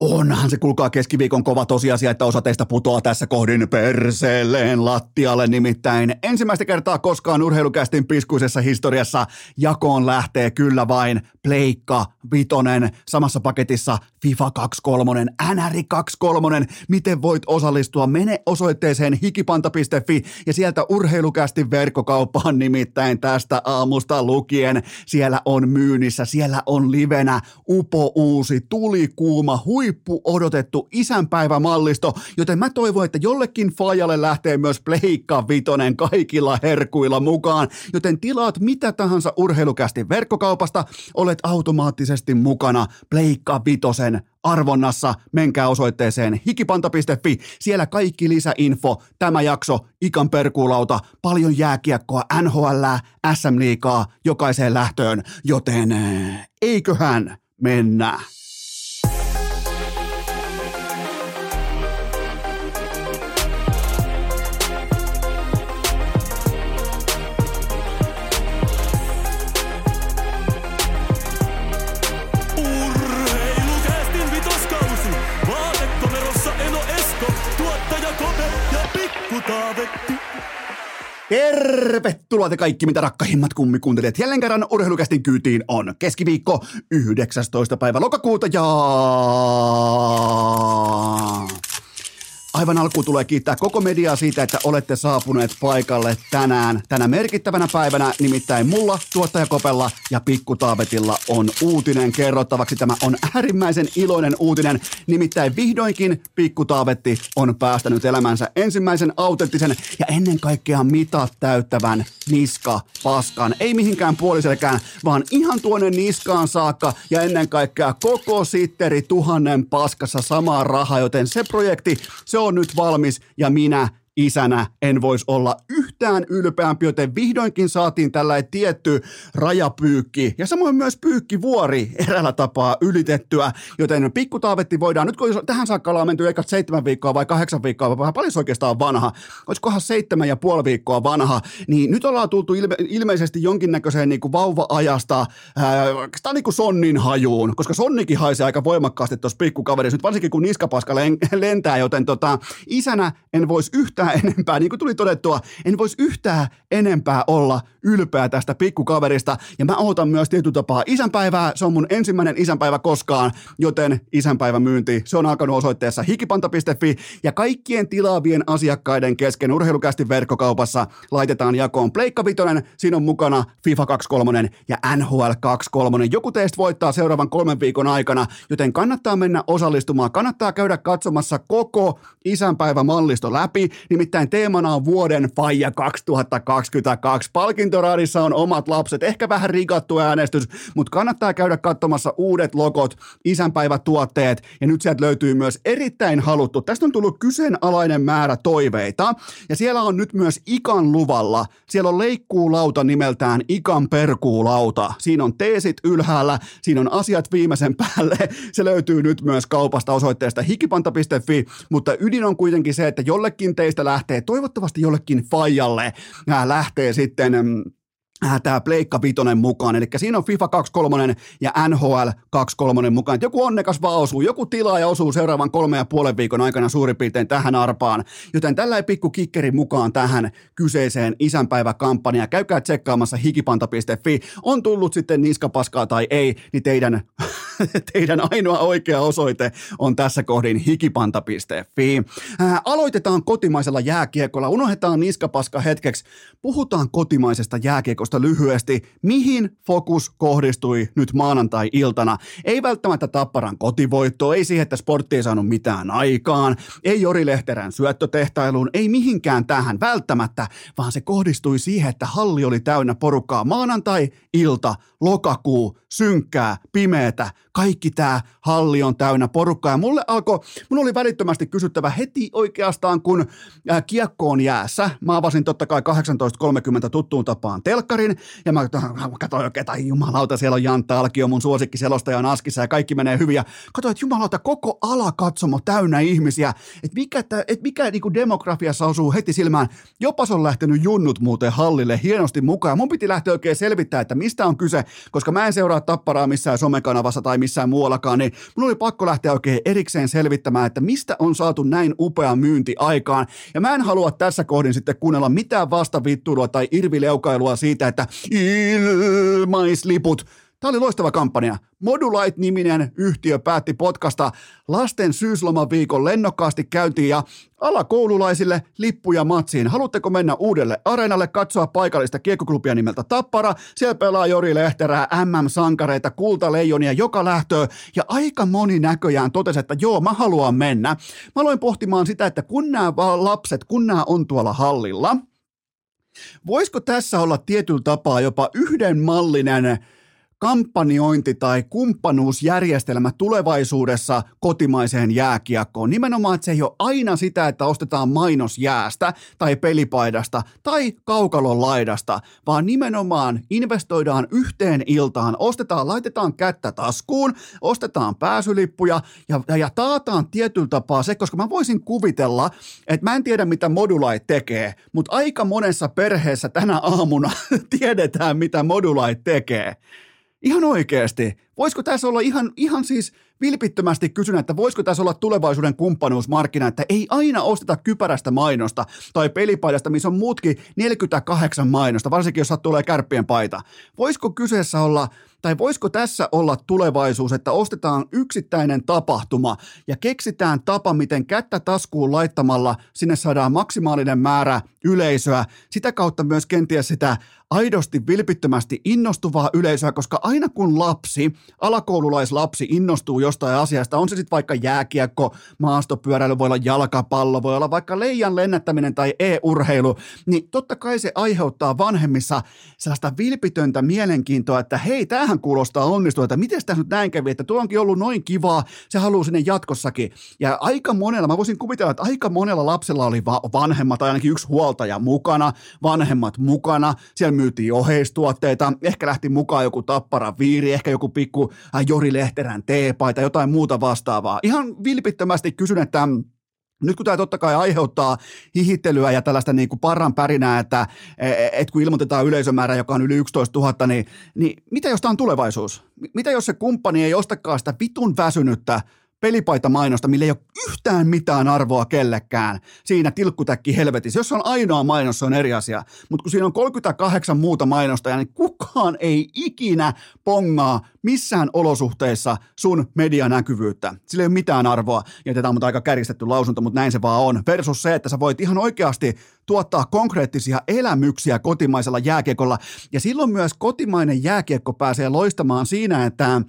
Onhan se kulkaa keskiviikon kova tosiasia, että osa teistä putoaa tässä kohdin perseelleen lattialle. Nimittäin ensimmäistä kertaa koskaan urheilukästin piskuisessa historiassa jakoon lähtee kyllä vain Pleikka Vitonen samassa paketissa FIFA 23, NR 23. Miten voit osallistua? Mene osoitteeseen hikipanta.fi ja sieltä urheilukästin verkkokauppaan nimittäin tästä aamusta lukien. Siellä on myynnissä, siellä on livenä upo uusi, tuli kuuma, huippu odotettu isänpäivämallisto, joten mä toivon, että jollekin fajalle lähtee myös Pleikka Vitonen kaikilla herkuilla mukaan, joten tilaat mitä tahansa urheilukästi verkkokaupasta, olet automaattisesti mukana Pleikka Vitosen arvonnassa. Menkää osoitteeseen hikipanta.fi. Siellä kaikki lisäinfo, tämä jakso, ikan perkuulauta, paljon jääkiekkoa, NHL, SM Liikaa jokaiseen lähtöön, joten eiköhän mennä. Tervetuloa te kaikki, mitä rakkahimmat kummikuuntelijat. Jälleen kerran urheilukästin kyytiin on keskiviikko 19. päivä lokakuuta ja... Aivan alkuun tulee kiittää koko mediaa siitä, että olette saapuneet paikalle tänään. Tänä merkittävänä päivänä nimittäin mulla, tuottajakopella ja pikkutaavetilla on uutinen kerrottavaksi. Tämä on äärimmäisen iloinen uutinen. Nimittäin vihdoinkin pikkutaavetti on päästänyt elämänsä ensimmäisen autenttisen ja ennen kaikkea mitat täyttävän niska paskan. Ei mihinkään puoliselkään, vaan ihan tuonne niskaan saakka ja ennen kaikkea koko sitteri tuhannen paskassa samaa rahaa, joten se projekti, se on nyt valmis ja minä isänä en voisi olla yhtään ylpeämpi, joten vihdoinkin saatiin tällainen tietty rajapyykki ja samoin myös pyykkivuori eräällä tapaa ylitettyä, joten pikkutaavetti voidaan, nyt kun tähän saakka ollaan menty eikä seitsemän viikkoa vai kahdeksan viikkoa, vai paljon se oikeastaan vanha, olisikohan seitsemän ja puoli viikkoa vanha, niin nyt ollaan tultu ilme, ilmeisesti jonkinnäköiseen niin kuin vauva-ajasta, on niin kuin sonnin hajuun, koska sonnikin haisee aika voimakkaasti tuossa pikkukaverissa, nyt varsinkin kun niskapaska len, lentää, joten tota, isänä en voisi yhtään enempää, niin kuin tuli todettua, en voisi yhtään enempää olla ylpeä tästä pikkukaverista. Ja mä ootan myös tietyllä tapaa isänpäivää. Se on mun ensimmäinen isänpäivä koskaan, joten isänpäivä myynti, se on alkanut osoitteessa hikipanta.fi ja kaikkien tilaavien asiakkaiden kesken urheilukästi verkkokaupassa laitetaan jakoon Pleikka Vitonen, siinä on mukana FIFA 23 ja NHL 23. Joku teistä voittaa seuraavan kolmen viikon aikana, joten kannattaa mennä osallistumaan, kannattaa käydä katsomassa koko isänpäivä mallisto läpi, nimittäin teemana on vuoden Faija 2022. Palkintoraadissa on omat lapset, ehkä vähän rikattu äänestys, mutta kannattaa käydä katsomassa uudet logot, isänpäivätuotteet ja nyt sieltä löytyy myös erittäin haluttu. Tästä on tullut kyseenalainen määrä toiveita ja siellä on nyt myös Ikan luvalla. Siellä on leikkuulauta nimeltään Ikan perkuulauta. Siinä on teesit ylhäällä, siinä on asiat viimeisen päälle. Se löytyy nyt myös kaupasta osoitteesta hikipanta.fi, mutta ydin on kuitenkin se, että jollekin teistä lähtee, toivottavasti jollekin faijalle lähtee sitten mm, äh, tämä Pleikka Vitonen mukaan. Eli siinä on FIFA 23 ja NHL 23 mukaan. Et joku onnekas vaan osuu, joku tilaa ja osuu seuraavan kolme ja puolen viikon aikana suurin piirtein tähän arpaan. Joten tällä pikku kikkeri mukaan tähän kyseiseen isänpäiväkampanjaan. Käykää tsekkaamassa hikipanta.fi. On tullut sitten niskapaskaa tai ei, niin teidän, teidän ainoa oikea osoite on tässä kohdin hikipanta.fi. Äh, aloitetaan kotimaisella jääkiekolla. Unohdetaan niskapaska hetkeksi. Puhutaan kotimaisesta jääkiekosta lyhyesti. Mihin fokus kohdistui nyt maanantai-iltana? Ei välttämättä Tapparan kotivoittoon, ei siihen, että sportti ei saanut mitään aikaan, ei Jori Lehterän syöttötehtailuun, ei mihinkään tähän välttämättä, vaan se kohdistui siihen, että halli oli täynnä porukkaa maanantai-ilta, lokakuu, synkkää, pimeätä, kaikki tämä halli on täynnä porukkaa. Ja mulle alkoi, mun oli välittömästi kysyttävä heti oikeastaan, kun ää, kiekko on jäässä. Mä avasin totta kai 18.30 tuttuun tapaan telkkarin, ja mä katsoin oikein, että jumalauta, siellä on Jantta Alkio, mun suosikki selostaja on Askissa, ja kaikki menee hyvin. Ja katsoin, että jumalauta, koko alakatsomo täynnä ihmisiä. Että mikä, tää, et mikä niinku demografiassa osuu heti silmään. Jopas on lähtenyt junnut muuten hallille hienosti mukaan. Mun piti lähteä oikein selvittää, että mistä on kyse, koska mä en seuraa tapparaa missään somekanavassa tai missään muuallakaan, niin mun oli pakko lähteä oikein erikseen selvittämään, että mistä on saatu näin upea myynti aikaan. Ja mä en halua tässä kohdin sitten kuunnella mitään vastavittuilua tai irvileukailua siitä, että ilmaisliput Tämä oli loistava kampanja. Modulite-niminen yhtiö päätti podcasta lasten syyslomaviikon lennokkaasti käyntiin ja alakoululaisille lippuja matsiin. Haluatteko mennä uudelle areenalle katsoa paikallista kiekkoklubia nimeltä Tappara? Siellä pelaa Jori Lehterää, MM-sankareita, kultaleijonia joka lähtöä ja aika moni näköjään totesi, että joo, mä haluan mennä. Mä aloin pohtimaan sitä, että kun nämä lapset, kun nämä on tuolla hallilla, voisiko tässä olla tietyllä tapaa jopa yhdenmallinen kampanjointi tai kumppanuusjärjestelmä tulevaisuudessa kotimaiseen jääkiekkoon. Nimenomaan, että se ei ole aina sitä, että ostetaan mainos jäästä tai pelipaidasta tai kaukalon laidasta, vaan nimenomaan investoidaan yhteen iltaan, ostetaan, laitetaan kättä taskuun, ostetaan pääsylippuja ja, ja taataan tietyllä tapaa se, koska mä voisin kuvitella, että mä en tiedä mitä Modulite tekee, mutta aika monessa perheessä tänä aamuna tiedetään mitä Modulite tekee. Ihan oikeasti. Voisiko tässä olla ihan, ihan siis vilpittömästi kysyn, että voisiko tässä olla tulevaisuuden kumppanuusmarkkina, että ei aina osteta kypärästä mainosta tai pelipaidasta, missä on muutkin 48 mainosta, varsinkin jos tulee kärppien paita. Voisiko kyseessä olla, tai voisiko tässä olla tulevaisuus, että ostetaan yksittäinen tapahtuma ja keksitään tapa, miten kättä taskuun laittamalla sinne saadaan maksimaalinen määrä yleisöä, sitä kautta myös kenties sitä aidosti vilpittömästi innostuvaa yleisöä, koska aina kun lapsi, alakoululaislapsi innostuu jostain asiasta, on se sitten vaikka jääkiekko, maastopyöräily, voi olla jalkapallo, voi olla vaikka leijan lennättäminen tai e-urheilu, niin totta kai se aiheuttaa vanhemmissa sellaista vilpitöntä mielenkiintoa, että hei, tämähän kuulostaa onnistuvalta, miten tässä nyt näin kävi, että tuo onkin ollut noin kivaa, se haluaa sinne jatkossakin. Ja aika monella, mä voisin kuvitella, että aika monella lapsella oli va- vanhemmat tai ainakin yksi huoltaja mukana, vanhemmat mukana, siellä myytiin oheistuotteita, ehkä lähti mukaan joku tappara viiri, ehkä joku pikku äh, Jori Lehterän teepaita, jotain muuta vastaavaa. Ihan vilpittömästi kysyn, että nyt kun tämä totta kai aiheuttaa hihittelyä ja tällaista niin kuin parran pärinää, että et kun ilmoitetaan yleisömäärä, joka on yli 11 000, niin, niin mitä jos tämä on tulevaisuus? Mitä jos se kumppani ei ostakaan sitä vitun väsynyttä pelipaita mainosta, millä ei ole yhtään mitään arvoa kellekään siinä tilkkutäkki helvetissä. Jos on ainoa mainos, se on eri asia. Mutta kun siinä on 38 muuta mainosta, niin kukaan ei ikinä pongaa missään olosuhteissa sun medianäkyvyyttä. Sillä ei ole mitään arvoa. Ja tätä on aika kärjistetty lausunto, mutta näin se vaan on. Versus se, että sä voit ihan oikeasti tuottaa konkreettisia elämyksiä kotimaisella jääkiekolla. Ja silloin myös kotimainen jääkiekko pääsee loistamaan siinä, että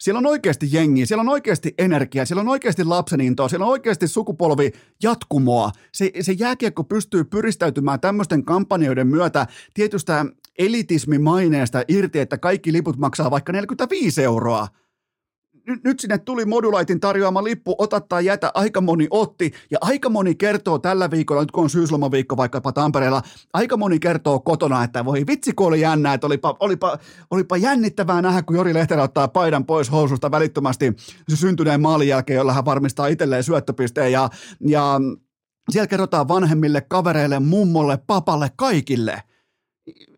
siellä on oikeasti jengiä, siellä on oikeasti energiaa, siellä on oikeasti lapsenintoa, siellä on oikeasti sukupolvi jatkumoa. Se, se jääkiekko pystyy pyristäytymään tämmöisten kampanjoiden myötä tietystä elitismimaineesta irti, että kaikki liput maksaa vaikka 45 euroa nyt, nyt sinne tuli Modulaitin tarjoama lippu, ota tai jätä, aika moni otti, ja aika moni kertoo tällä viikolla, nyt kun on syyslomaviikko vaikkapa Tampereella, aika moni kertoo kotona, että voi vitsi kun oli jännä, että olipa, olipa, olipa jännittävää nähdä, kun Jori Lehterä ottaa paidan pois housusta välittömästi se syntyneen maalin jälkeen, jolla hän varmistaa itselleen syöttöpisteen, ja, ja siellä kerrotaan vanhemmille, kavereille, mummolle, papalle, kaikille –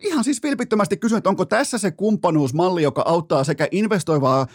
ihan siis vilpittömästi kysyn, että onko tässä se kumppanuusmalli, joka auttaa sekä investoivaa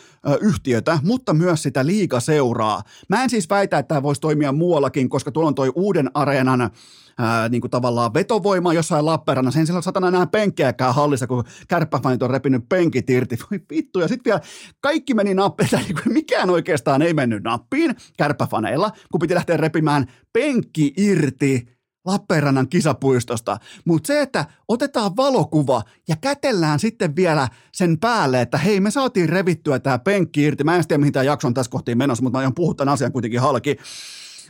yhtiötä, mutta myös sitä liikaseuraa. Mä en siis väitä, että tämä voisi toimia muuallakin, koska tuolla on toi uuden areenan ää, niin kuin tavallaan vetovoima jossain Lappeenrannassa. Sen siellä satana enää penkkejäkään hallissa, kun kärppäfanit on repinyt penkit irti. Voi vittu. Ja sitten vielä kaikki meni nappiin, niin mikään oikeastaan ei mennyt nappiin kärppäfaneilla, kun piti lähteä repimään penkki irti Lappeenrannan kisapuistosta, mutta se, että otetaan valokuva ja kätellään sitten vielä sen päälle, että hei, me saatiin revittyä tämä penkki irti. Mä en tiedä, mihin tämä jakso on tässä kohtiin menossa, mutta mä aion puhua tämän asian kuitenkin halki.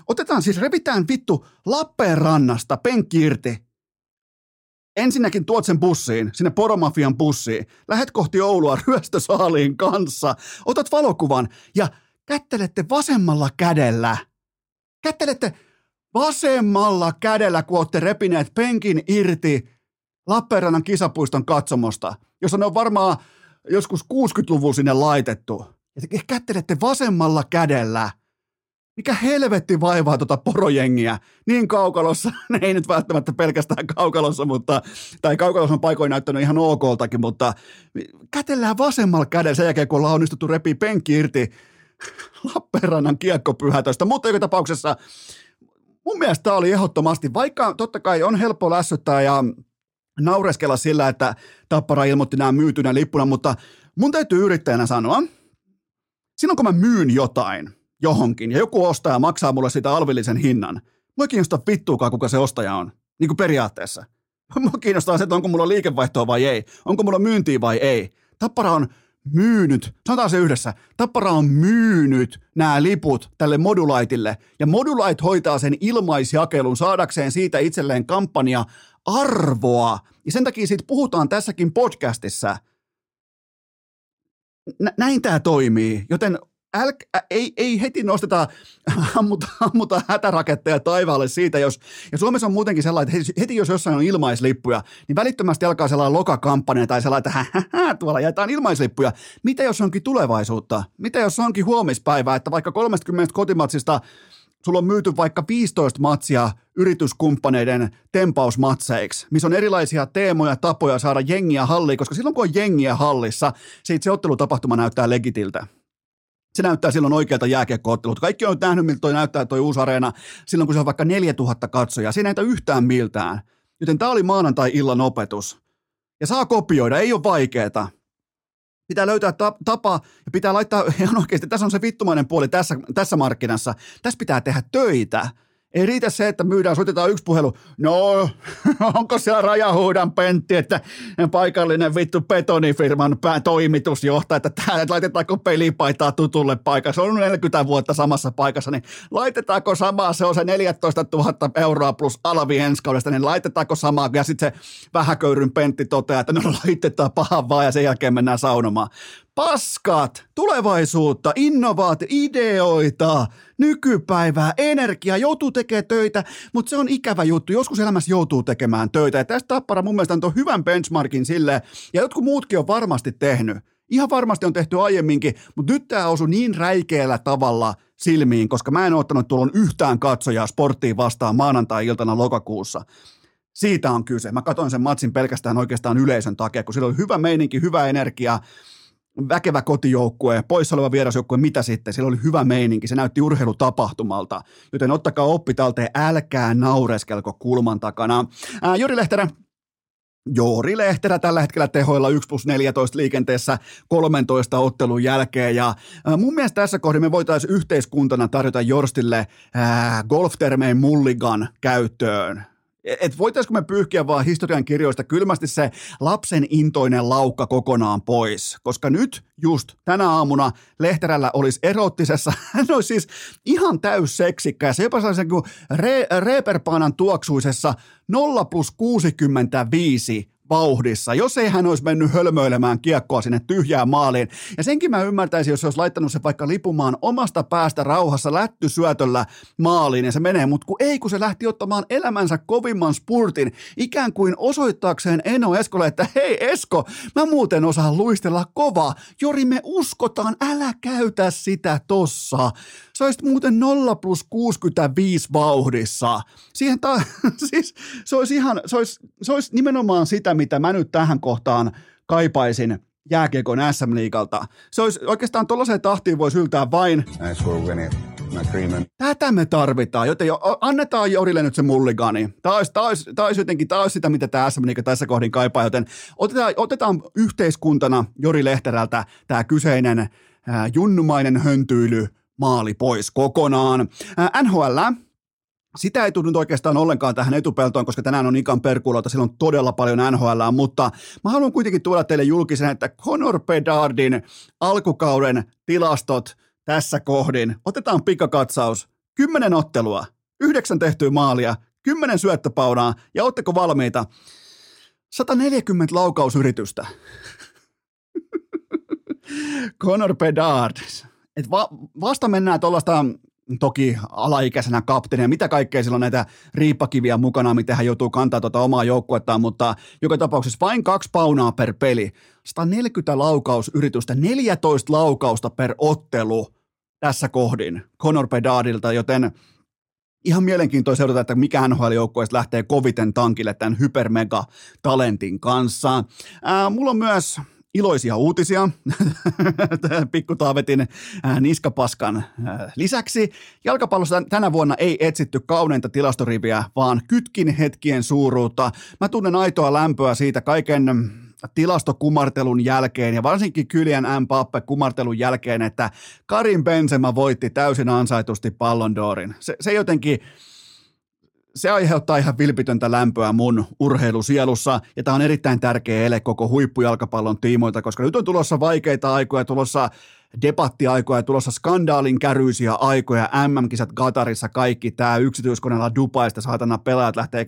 Otetaan siis, revitään vittu Lappeenrannasta penkki irti. Ensinnäkin tuot sen bussiin, sinne Poromafian bussiin. Lähet kohti Oulua ryöstösaaliin kanssa. Otat valokuvan ja kättelette vasemmalla kädellä. Kättelette vasemmalla kädellä, kun olette repineet penkin irti Lappeenrannan kisapuiston katsomosta, jossa ne on varmaan joskus 60-luvulla sinne laitettu. Ja te kättelette vasemmalla kädellä. Mikä helvetti vaivaa tuota porojengiä? Niin kaukalossa, ne ei nyt välttämättä pelkästään kaukalossa, mutta, tai kaukalossa on paikoin näyttänyt ihan okoltakin, mutta kätellään vasemmalla kädellä sen jälkeen, kun ollaan onnistuttu repii penkki irti Lappeenrannan kiekkopyhätöstä, mutta joka tapauksessa mun mielestä tämä oli ehdottomasti, vaikka totta kai on helppo lässyttää ja naureskella sillä, että Tappara ilmoitti nämä myytynä lippuna, mutta mun täytyy yrittäjänä sanoa, silloin kun mä myyn jotain johonkin ja joku ostaja maksaa mulle sitä alvillisen hinnan, mua ei kiinnosta vittuukaan, kuka se ostaja on, niin kuin periaatteessa. Mua kiinnostaa se, että onko mulla liikevaihtoa vai ei, onko mulla myyntiä vai ei. Tappara on myynyt, sanotaan se yhdessä, Tappara on myynyt nämä liput tälle Modulaitille, ja Modulite hoitaa sen ilmaisjakelun saadakseen siitä itselleen kampanja arvoa, ja sen takia siitä puhutaan tässäkin podcastissa. Nä- näin tämä toimii, joten äl, ä, ei, ei heti nosteta, ammuta, ammuta hätäraketteja taivaalle siitä, jos, ja Suomessa on muutenkin sellainen, että heti jos jossain on ilmaislippuja, niin välittömästi alkaa sellainen lokakampanja tai sellainen, että tuolla jaetaan ilmaislippuja. Mitä jos onkin tulevaisuutta? Mitä jos onkin huomispäivä, että vaikka 30 kotimatsista sulla on myyty vaikka 15 matsia yrityskumppaneiden tempausmatseiksi, missä on erilaisia teemoja, tapoja saada jengiä halliin, koska silloin kun on jengiä hallissa, se itse ottelutapahtuma näyttää legitiltä se näyttää silloin oikealta jääkiekkoottelulta. Kaikki on nähnyt, miltä toi näyttää toi uusi areena silloin, kun se on vaikka 4000 katsojaa. Se ei näytä yhtään miltään. Joten tämä oli maanantai-illan opetus. Ja saa kopioida, ei ole vaikeeta. Pitää löytää tapa ja pitää laittaa, ihan oikeasti, tässä on se vittumainen puoli tässä, tässä markkinassa. Tässä pitää tehdä töitä ei riitä se, että myydään, soitetaan yksi puhelu. No, onko siellä rajahuudan pentti, että paikallinen vittu betonifirman toimitusjohtaja, että täällä laitetaanko pelipaitaa tutulle paikalle. Se on 40 vuotta samassa paikassa, niin laitetaanko samaa, se on se 14 000 euroa plus alvi ensi kaudesta, niin laitetaanko samaa, ja sitten se vähäköyryn pentti toteaa, että no laitetaan pahan vaan, ja sen jälkeen mennään saunomaan paskat, tulevaisuutta, innovaat, ideoita, nykypäivää, energiaa, joutuu tekemään töitä, mutta se on ikävä juttu. Joskus elämässä joutuu tekemään töitä. Ja tästä Tappara mun mielestä on hyvän benchmarkin sille, ja jotkut muutkin on varmasti tehnyt. Ihan varmasti on tehty aiemminkin, mutta nyt tämä osui niin räikeällä tavalla silmiin, koska mä en ottanut tuolloin yhtään katsojaa sporttiin vastaan maanantai-iltana lokakuussa. Siitä on kyse. Mä katsoin sen matsin pelkästään oikeastaan yleisön takia, kun sillä oli hyvä meininki, hyvä energia, väkevä kotijoukkue, poissa oleva vierasjoukkue, mitä sitten, siellä oli hyvä meininki, se näytti urheilutapahtumalta, joten ottakaa oppi talteen, älkää naureskelko kulman takana. Ää, Jori Lehterä, Joori Lehterä tällä hetkellä tehoilla 1 plus 14 liikenteessä 13 ottelun jälkeen. Ja mun mielestä tässä kohdassa me voitaisiin yhteiskuntana tarjota Jorstille golftermein mulligan käyttöön että voitaisiko me pyyhkiä vaan historian kirjoista kylmästi se lapsen intoinen laukka kokonaan pois, koska nyt just tänä aamuna Lehterällä olisi erottisessa, hän olisi siis ihan täys seksikkä, se jopa sellaisen kuin re, reeperpaanan tuoksuisessa 0 plus 65 vauhdissa, jos ei hän olisi mennyt hölmöilemään kiekkoa sinne tyhjään maaliin. Ja senkin mä ymmärtäisin, jos se olisi laittanut se vaikka lipumaan omasta päästä rauhassa lättysyötöllä maaliin ja se menee, mutta kun ei, kun se lähti ottamaan elämänsä kovimman spurtin, ikään kuin osoittaakseen Eno Eskolle, että hei Esko, mä muuten osaan luistella kova, Jori me uskotaan, älä käytä sitä tossa. Sä olisit muuten 0 plus 65 vauhdissa. Siihen ta- siis se olisi ihan, se olisi, se olisi nimenomaan sitä, mitä mä nyt tähän kohtaan kaipaisin jääkiekon SM-liigalta. Se olisi oikeastaan tuollaiseen tahtiin voisi yltää vain. Tätä me tarvitaan, joten jo, annetaan Jorille nyt se mulligani. Tämä olisi, tämä olisi, tämä olisi jotenkin tämä olisi sitä, mitä tämä SM Liiga tässä kohdin kaipaa, joten otetaan, otetaan yhteiskuntana Jori Lehterältä tämä kyseinen ää, junnumainen höntyily maali pois kokonaan. NHL, sitä ei tullut oikeastaan ollenkaan tähän etupeltoon, koska tänään on Ikan perkuuloita, siellä on todella paljon NHL, mutta mä haluan kuitenkin tuoda teille julkisen, että Conor Bedardin alkukauden tilastot tässä kohdin. Otetaan pikakatsaus. Kymmenen ottelua, yhdeksän tehtyä maalia, kymmenen syöttöpaunaa ja ootteko valmiita? 140 laukausyritystä. Conor Bedard. Et va- vasta mennään tuollaista toki alaikäisenä kapteenia, mitä kaikkea silloin näitä riippakiviä mukana, mitä hän joutuu kantaa tuota omaa joukkuettaan, mutta joka tapauksessa vain kaksi paunaa per peli, 140 laukausyritystä, 14 laukausta per ottelu, tässä kohdin Conor Bedardilta, joten ihan mielenkiintoista seurata, että mikä NHL-joukkueesta lähtee koviten tankille tämän hypermega-talentin kanssa. Ää, mulla on myös iloisia uutisia Pikku Taavetin niskapaskan lisäksi. Jalkapallossa tänä vuonna ei etsitty kauneinta tilastoriviä, vaan kytkin hetkien suuruutta. Mä tunnen aitoa lämpöä siitä kaiken tilastokumartelun jälkeen ja varsinkin Kylian Mbappe kumartelun jälkeen, että Karin Benzema voitti täysin ansaitusti Pallon. Se, se jotenkin, se aiheuttaa ihan vilpitöntä lämpöä mun urheilusielussa, ja tämä on erittäin tärkeä ele koko huippujalkapallon tiimoilta, koska nyt on tulossa vaikeita aikoja, tulossa debattiaikoja, tulossa skandaalin käryisiä aikoja, MM-kisat Qatarissa, kaikki tämä yksityiskoneella Dubaista, saatana pelaajat lähtee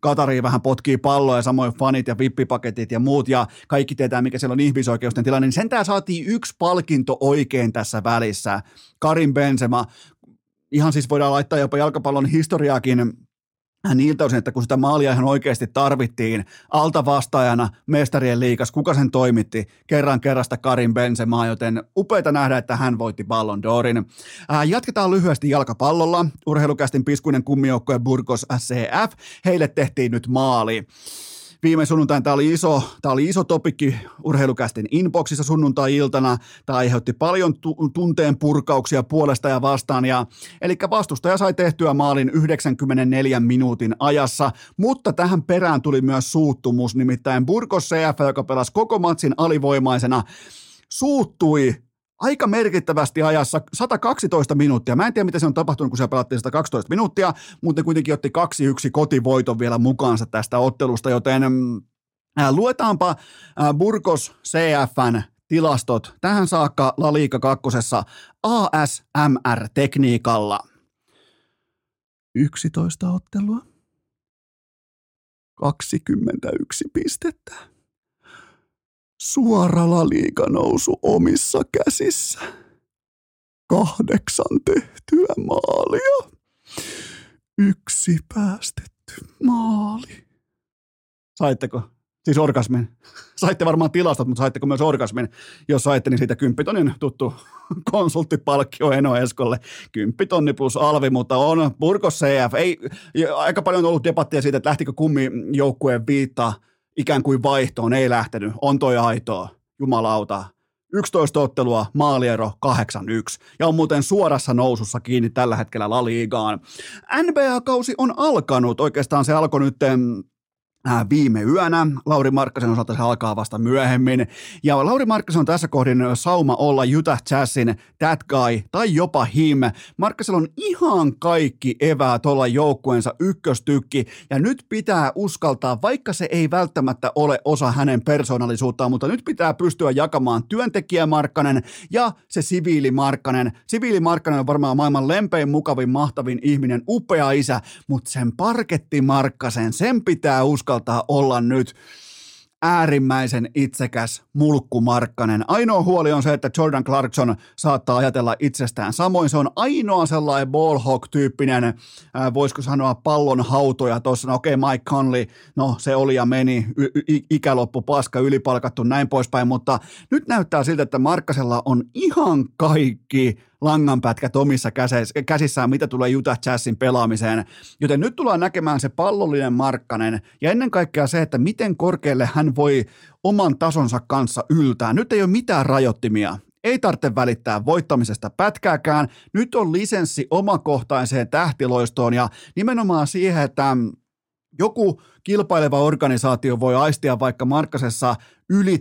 Katariin vähän potkii palloa ja samoin fanit ja vippipaketit ja muut ja kaikki tietää, mikä siellä on ihmisoikeusten tilanne, niin sentään saatiin yksi palkinto oikein tässä välissä. Karin Benzema, ihan siis voidaan laittaa jopa jalkapallon historiaakin niiltä osin, että kun sitä maalia ihan oikeasti tarvittiin alta vastaajana mestarien liikas, kuka sen toimitti kerran kerrasta Karin Benzemaa, joten upeita nähdä, että hän voitti Ballon d'Orin. Ää, jatketaan lyhyesti jalkapallolla. Urheilukästin piskuinen kummijoukkue Burgos CF. Heille tehtiin nyt maali viime sunnuntaina tämä oli iso, tämä oli iso topikki urheilukästin inboxissa sunnuntai-iltana. Tämä aiheutti paljon tu- tunteen purkauksia puolesta ja vastaan. Ja, eli vastustaja sai tehtyä maalin 94 minuutin ajassa, mutta tähän perään tuli myös suuttumus, nimittäin Burgos CF, joka pelasi koko matsin alivoimaisena, suuttui aika merkittävästi ajassa 112 minuuttia. Mä en tiedä, mitä se on tapahtunut, kun se pelattiin 112 minuuttia, mutta kuitenkin otti 2-1 kotivoiton vielä mukaansa tästä ottelusta, joten ää, luetaanpa ää, Burgos CFN tilastot tähän saakka La Liga 2. ASMR-tekniikalla. 11 ottelua, 21 pistettä suora laliiga nousu omissa käsissä. Kahdeksan tehtyä maalia. Yksi päästetty maali. Saitteko? Siis orgasmin. Saitte varmaan tilastot, mutta saitteko myös orgasmin? Jos saitte, niin siitä kymppitonnin tuttu konsulttipalkkio Eno Eskolle. Kymppitonni plus alvi, mutta on Burgos CF. Ei, aika paljon on ollut debattia siitä, että lähtikö kummi joukkueen viittaa ikään kuin vaihtoon, ei lähtenyt, on toi aitoa, jumalauta. 11 ottelua, maaliero 8-1 ja on muuten suorassa nousussa kiinni tällä hetkellä La Ligaan. NBA-kausi on alkanut, oikeastaan se alkoi nyt viime yönä. Lauri Markkasen osalta se alkaa vasta myöhemmin. Ja Lauri Markkasen on tässä kohdin sauma olla Utah Jazzin that guy tai jopa him. Markkasella on ihan kaikki eväät olla joukkueensa ykköstykki ja nyt pitää uskaltaa, vaikka se ei välttämättä ole osa hänen persoonallisuuttaan, mutta nyt pitää pystyä jakamaan työntekijämarkkanen ja se siviilimarkkanen. Siviilimarkkanen on varmaan maailman lempein, mukavin, mahtavin ihminen, upea isä, mutta sen parkettimarkkasen, sen pitää uskaltaa uskaltaa olla nyt äärimmäisen itsekäs mulkkumarkkanen. Ainoa huoli on se, että Jordan Clarkson saattaa ajatella itsestään samoin. Se on ainoa sellainen ballhawk-tyyppinen, äh, voisiko sanoa pallon hautoja tuossa. No okei, okay, Mike Conley, no se oli ja meni, y- y- ikäloppu, paska, ylipalkattu, näin poispäin, mutta nyt näyttää siltä, että Markkasella on ihan kaikki langanpätkät omissa käsissään, mitä tulee Utah Jazzin pelaamiseen. Joten nyt tullaan näkemään se pallollinen Markkanen ja ennen kaikkea se, että miten korkealle hän voi oman tasonsa kanssa yltää. Nyt ei ole mitään rajoittimia. Ei tarvitse välittää voittamisesta pätkääkään. Nyt on lisenssi omakohtaiseen tähtiloistoon ja nimenomaan siihen, että joku kilpaileva organisaatio voi aistia vaikka Markkasessa yli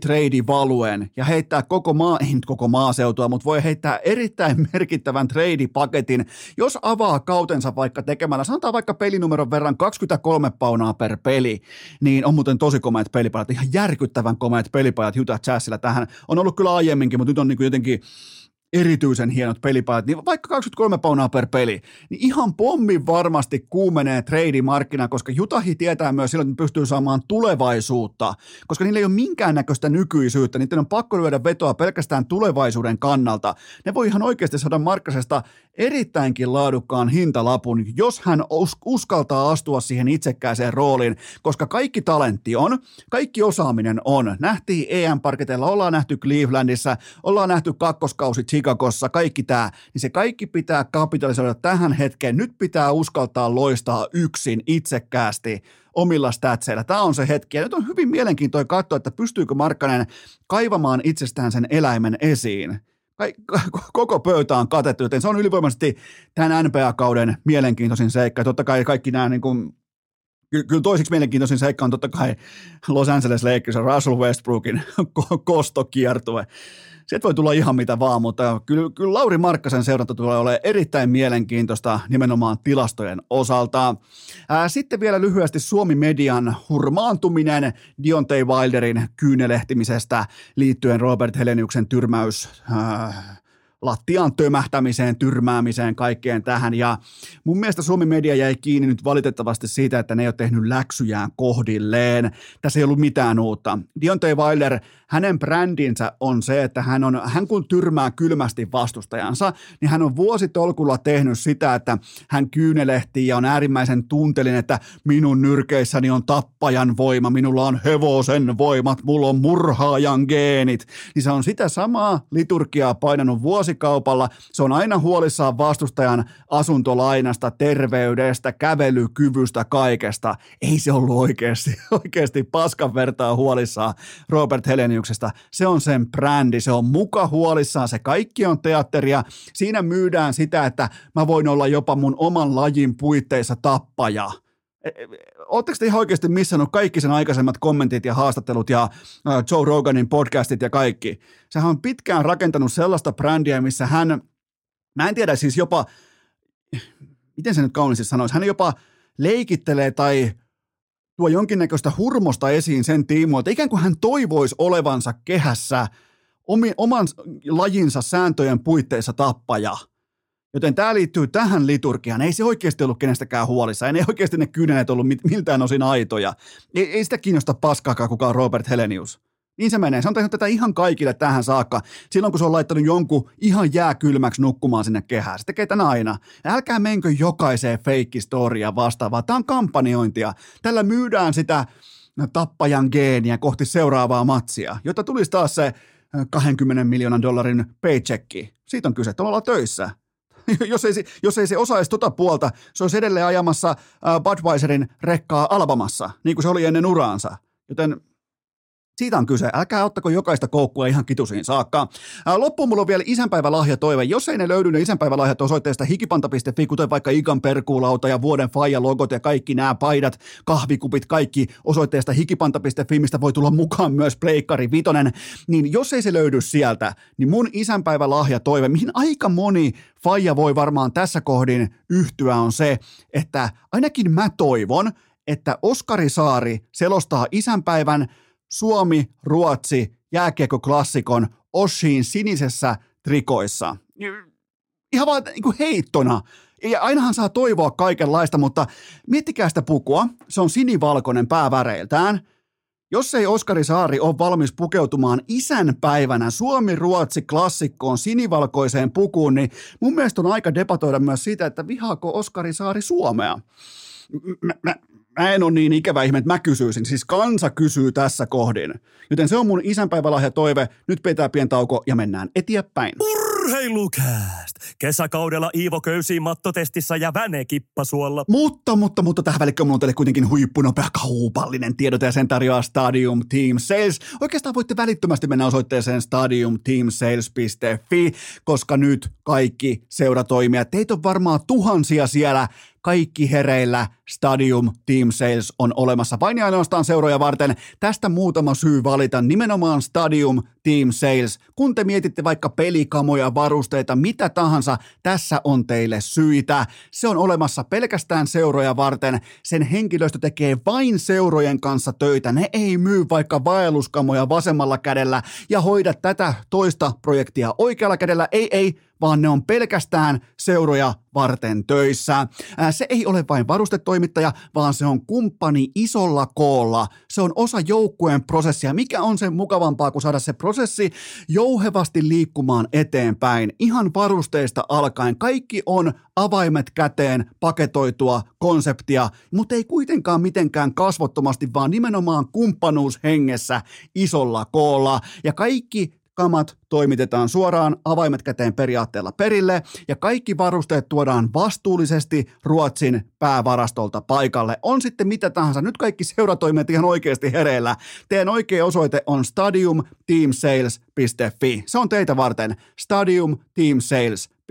valuen ja heittää koko maa, ei nyt koko maaseutua, mutta voi heittää erittäin merkittävän paketin, jos avaa kautensa vaikka tekemällä, sanotaan vaikka pelinumeron verran 23 paunaa per peli, niin on muuten tosi komeat pelipajat, ihan järkyttävän komeat pelipajat Utah Jazzilla tähän. On ollut kyllä aiemminkin, mutta nyt on niin jotenkin erityisen hienot pelipajat, niin vaikka 23 paunaa per peli, niin ihan pommi varmasti kuumenee markkina, koska Jutahi tietää myös silloin, että pystyy saamaan tulevaisuutta, koska niillä ei ole minkäännäköistä nykyisyyttä, niiden on pakko lyödä vetoa pelkästään tulevaisuuden kannalta. Ne voi ihan oikeasti saada Markkasesta erittäinkin laadukkaan hintalapun, jos hän uskaltaa astua siihen itsekkääseen rooliin, koska kaikki talentti on, kaikki osaaminen on. Nähtiin EM-parketeilla, ollaan nähty Clevelandissa, ollaan nähty kakkoskausi Chicagossa, kaikki tämä, niin se kaikki pitää kapitalisoida tähän hetkeen. Nyt pitää uskaltaa loistaa yksin itsekkäästi omilla statseilla. Tämä on se hetki. Ja nyt on hyvin mielenkiintoinen katsoa, että pystyykö Markkanen kaivamaan itsestään sen eläimen esiin koko pöytä on katettu, joten se on ylivoimaisesti tämän NBA-kauden mielenkiintoisin seikka. Totta kai kaikki nämä niin kuin, kyllä toisiksi mielenkiintoisin seikka on totta kai Los Angeles Lakers ja Russell Westbrookin kostokiertue sieltä voi tulla ihan mitä vaan, mutta kyllä, kyllä Lauri Markkasen seuranta tulee olemaan erittäin mielenkiintoista nimenomaan tilastojen osalta. Ää, sitten vielä lyhyesti Suomi-median hurmaantuminen Dionte Wilderin kyynelehtimisestä liittyen Robert Heleniuksen tyrmäys ää, lattiaan tömähtämiseen, tyrmäämiseen, kaikkeen tähän. Ja mun mielestä Suomi Media jäi kiinni nyt valitettavasti siitä, että ne ei ole tehnyt läksyjään kohdilleen. Tässä ei ollut mitään uutta. Dionte Wilder hänen brändinsä on se, että hän, on, hän kun tyrmää kylmästi vastustajansa, niin hän on vuositolkulla tehnyt sitä, että hän kyynelehtii ja on äärimmäisen tuntelin, että minun nyrkeissäni on tappajan voima, minulla on hevosen voimat, mulla on murhaajan geenit. Niin se on sitä samaa liturgiaa painanut vuosikaupalla. Se on aina huolissaan vastustajan asuntolainasta, terveydestä, kävelykyvystä, kaikesta. Ei se ollut oikeasti, oikeasti paskan vertaa huolissaan Robert Helenius Geniuksesta. Se on sen brändi, se on muka huolissaan, se kaikki on teatteria. Siinä myydään sitä, että mä voin olla jopa mun oman lajin puitteissa tappaja. Oletteko te ihan oikeasti missannut kaikki sen aikaisemmat kommentit ja haastattelut ja Joe Roganin podcastit ja kaikki? Sehän on pitkään rakentanut sellaista brändiä, missä hän, mä en tiedä siis jopa, miten se nyt kauniisti sanoisi, hän jopa leikittelee tai tuo jonkinnäköistä hurmosta esiin sen tiimoilta, ikään kuin hän toivoisi olevansa kehässä omi, oman lajinsa sääntöjen puitteissa tappaja. Joten tämä liittyy tähän liturgiaan. Ei se oikeasti ollut kenestäkään huolissa. Ei oikeasti ne kynänet ollut miltään osin aitoja. Ei, ei sitä kiinnosta paskaakaan kukaan Robert Helenius. Niin se menee. Se on tehnyt tätä ihan kaikille tähän saakka. Silloin kun se on laittanut jonkun ihan jääkylmäksi nukkumaan sinne kehään. Se tekee tämän aina. Älkää menkö jokaiseen feikkistoria vastaavaa. Tämä on kampanjointia. Tällä myydään sitä tappajan geeniä kohti seuraavaa matsia, jotta tulisi taas se 20 miljoonan dollarin paychecki. Siitä on kyse, että ollaan töissä. jos, ei, jos ei se osaisi tota puolta, se olisi edelleen ajamassa Budweiserin rekkaa Alabamassa, niin kuin se oli ennen uraansa. Joten siitä on kyse. Älkää ottako jokaista koukkua ihan kitusiin saakka. Loppuun mulla on vielä isänpäivälahjatoive. Jos ei ne löydy ne isänpäivälahjat osoitteesta hikipanta.fi, kuten vaikka Ikan perkuulauta ja vuoden faija logot ja kaikki nämä paidat, kahvikupit, kaikki osoitteesta hikipanta.fi, mistä voi tulla mukaan myös Pleikkari Vitonen, niin jos ei se löydy sieltä, niin mun isänpäivälahjatoive, mihin aika moni faija voi varmaan tässä kohdin yhtyä, on se, että ainakin mä toivon, että Oskari Saari selostaa isänpäivän Suomi-Ruotsi jääkiekko-klassikon Oshiin sinisessä trikoissa. Ihan vaan niin kuin heittona. Ja ainahan saa toivoa kaikenlaista, mutta miettikää sitä pukua. Se on sinivalkoinen pääväreiltään. Jos ei Oskari Saari ole valmis pukeutumaan isänpäivänä Suomi-Ruotsi klassikkoon sinivalkoiseen pukuun, niin mun mielestä on aika debatoida myös siitä, että vihaako Oskari Saari Suomea. Mä, mä, mä en ole niin ikävä ihme, että mä kysyisin. Siis kansa kysyy tässä kohdin. Joten se on mun isänpäivälahja toive. Nyt pitää pientauko ja mennään eteenpäin. Urheilukääst! Kesäkaudella Iivo Köysi mattotestissä ja Väne Kippasuolla. Mutta, mutta, mutta tähän välikköön mulla on teille kuitenkin huippunopea kaupallinen tiedot ja sen tarjoaa Stadium Team Sales. Oikeastaan voitte välittömästi mennä osoitteeseen stadiumteamsales.fi, koska nyt kaikki seuratoimijat, teitä on varmaan tuhansia siellä kaikki hereillä Stadium Team Sales on olemassa vain ja ainoastaan seuroja varten. Tästä muutama syy valita nimenomaan Stadium Team Sales. Kun te mietitte vaikka pelikamoja, varusteita, mitä tahansa, tässä on teille syitä. Se on olemassa pelkästään seuroja varten. Sen henkilöstö tekee vain seurojen kanssa töitä. Ne ei myy vaikka vaelluskamoja vasemmalla kädellä ja hoida tätä toista projektia oikealla kädellä. Ei, ei, vaan ne on pelkästään seuroja varten töissä. Se ei ole vain varustetoimittaja, vaan se on kumppani isolla koolla. Se on osa joukkueen prosessia. Mikä on sen mukavampaa kuin saada se prosessi jouhevasti liikkumaan eteenpäin, ihan varusteista alkaen. Kaikki on avaimet käteen paketoitua konseptia, mutta ei kuitenkaan mitenkään kasvottomasti, vaan nimenomaan kumppanuushengessä isolla koolla. Ja kaikki kamat toimitetaan suoraan avaimet käteen periaatteella perille ja kaikki varusteet tuodaan vastuullisesti Ruotsin päävarastolta paikalle. On sitten mitä tahansa. Nyt kaikki seuratoimet ihan oikeasti hereillä. Teidän oikea osoite on stadiumteamsales.fi. Se on teitä varten. Stadium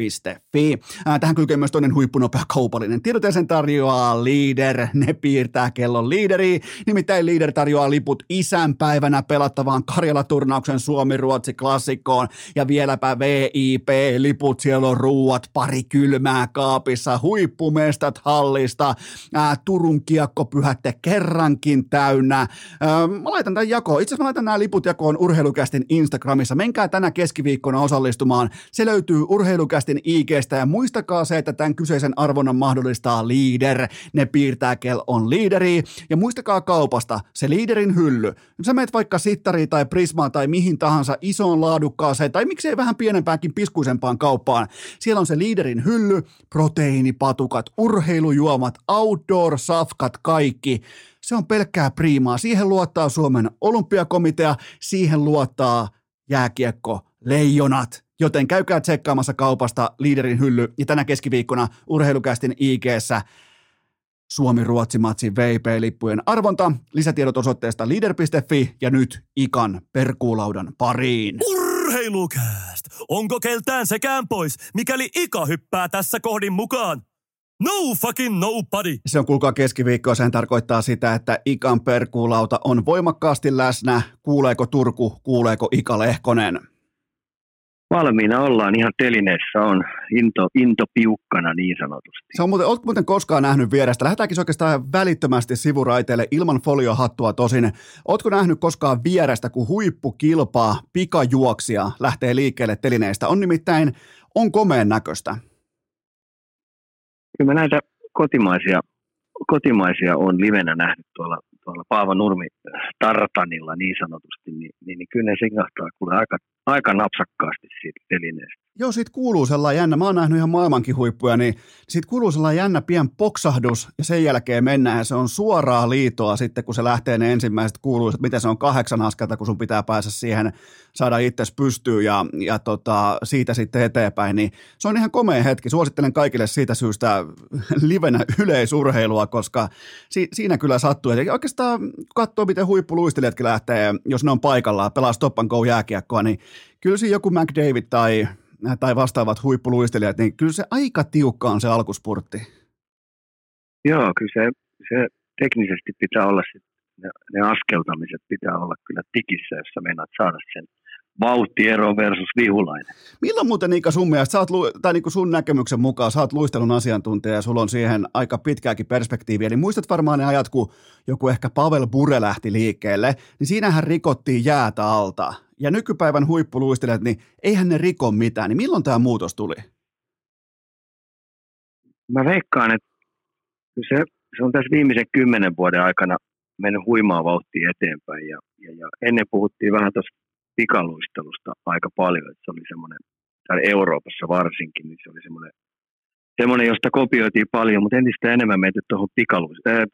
Team Sales Fi. Tähän kylkee myös toinen huippunopea kaupallinen. Tiedoteesen tarjoaa Leader. Ne piirtää kellon liideri. Nimittäin Leader tarjoaa liput isänpäivänä pelattavaan Karjala-turnauksen Suomi-Ruotsi-klassikkoon. Ja vieläpä VIP-liput. Siellä on ruuat, pari kylmää kaapissa, huippumestat hallista, ää, Turun kiekkopyhätte kerrankin täynnä. Ää, mä laitan tämän jakoon. Itse asiassa mä laitan nämä liput jakoon urheilukästin Instagramissa. Menkää tänä keskiviikkona osallistumaan. Se löytyy urheilukästin podcastin IGstä ja muistakaa se, että tämän kyseisen arvonnan mahdollistaa Leader. Ne piirtää kel on liideri ja muistakaa kaupasta se liiderin hylly. Sä meet vaikka sittariin tai prismaan tai mihin tahansa isoon laadukkaaseen tai miksei vähän pienempäänkin piskuisempaan kauppaan. Siellä on se liiderin hylly, proteiinipatukat, urheilujuomat, outdoor-safkat, kaikki. Se on pelkkää priimaa. Siihen luottaa Suomen olympiakomitea, siihen luottaa jääkiekko, leijonat. Joten käykää tsekkaamassa kaupasta liiderin hylly ja tänä keskiviikkona urheilukästin ig Suomi-Ruotsi-matsin VIP-lippujen arvonta. Lisätiedot osoitteesta leader.fi ja nyt Ikan perkuulaudan pariin. Urheilukääst! Onko keltään sekään pois, mikäli Ika hyppää tässä kohdin mukaan? No fucking nobody! Se on kuulkaa keskiviikkoa, sen tarkoittaa sitä, että Ikan perkuulauta on voimakkaasti läsnä. Kuuleeko Turku, kuuleeko Ika Lehkonen? Valmiina ollaan ihan telineessä on into, into piukkana niin sanotusti. Se on muuten, oletko muuten koskaan nähnyt vierestä? Lähdetäänkin oikeastaan välittömästi sivuraiteille ilman foliohattua tosin. Oletko nähnyt koskaan vierestä, kun huippukilpaa pikajuoksia lähtee liikkeelle telineistä? On nimittäin, on komeen näköistä. Kyllä mä näitä kotimaisia, kotimaisia on livenä nähnyt tuolla, tuolla Paavo Nurmi Tartanilla niin sanotusti, niin, niin, niin kyllä ne singahtaa kuule aika aika napsakkaasti siitä telineestä. Joo, siitä kuuluu sellainen jännä, mä oon nähnyt ihan maailmankin huippuja, niin siitä kuuluu sellainen jännä pien poksahdus ja sen jälkeen mennään ja se on suoraa liitoa sitten, kun se lähtee ne ensimmäiset kuuluu, että miten se on kahdeksan askelta, kun sun pitää päästä siihen, saada itse pystyyn ja, ja tota, siitä sitten eteenpäin, niin se on ihan komea hetki. Suosittelen kaikille siitä syystä livenä yleisurheilua, koska si, siinä kyllä sattuu. Ja oikeastaan katsoo, miten huippuluistelijatkin lähtee, jos ne on paikallaan, pelaa stop and go jääkiekkoa, niin kyllä siinä joku McDavid tai tai vastaavat huippuluistelijat, niin kyllä se aika tiukka on se alkuspurtti. Joo, kyllä se, se teknisesti pitää olla, sit, ne, ne askeltamiset pitää olla kyllä tikissä, jos sä meinaat saada sen vauhtiero versus vihulainen. Milloin muuten Niika sun mielestä, sä oot, tai niin kuin sun näkemyksen mukaan, sä oot luistelun asiantuntija ja sulla on siihen aika pitkääkin perspektiiviä, niin muistat varmaan ne ajat, kun joku ehkä Pavel Bure lähti liikkeelle, niin siinähän rikottiin jäätä alta. Ja nykypäivän huippuluistelijat, niin eihän ne riko mitään, niin milloin tämä muutos tuli? Mä veikkaan, että se, se on tässä viimeisen kymmenen vuoden aikana mennyt huimaa vauhtia eteenpäin. Ja, ja, ja ennen puhuttiin vähän tuosta pikaluistelusta aika paljon, että se oli semmoinen, Euroopassa varsinkin, niin se oli semmoinen, semmoinen josta kopioitiin paljon, mutta entistä enemmän menty tuohon äh,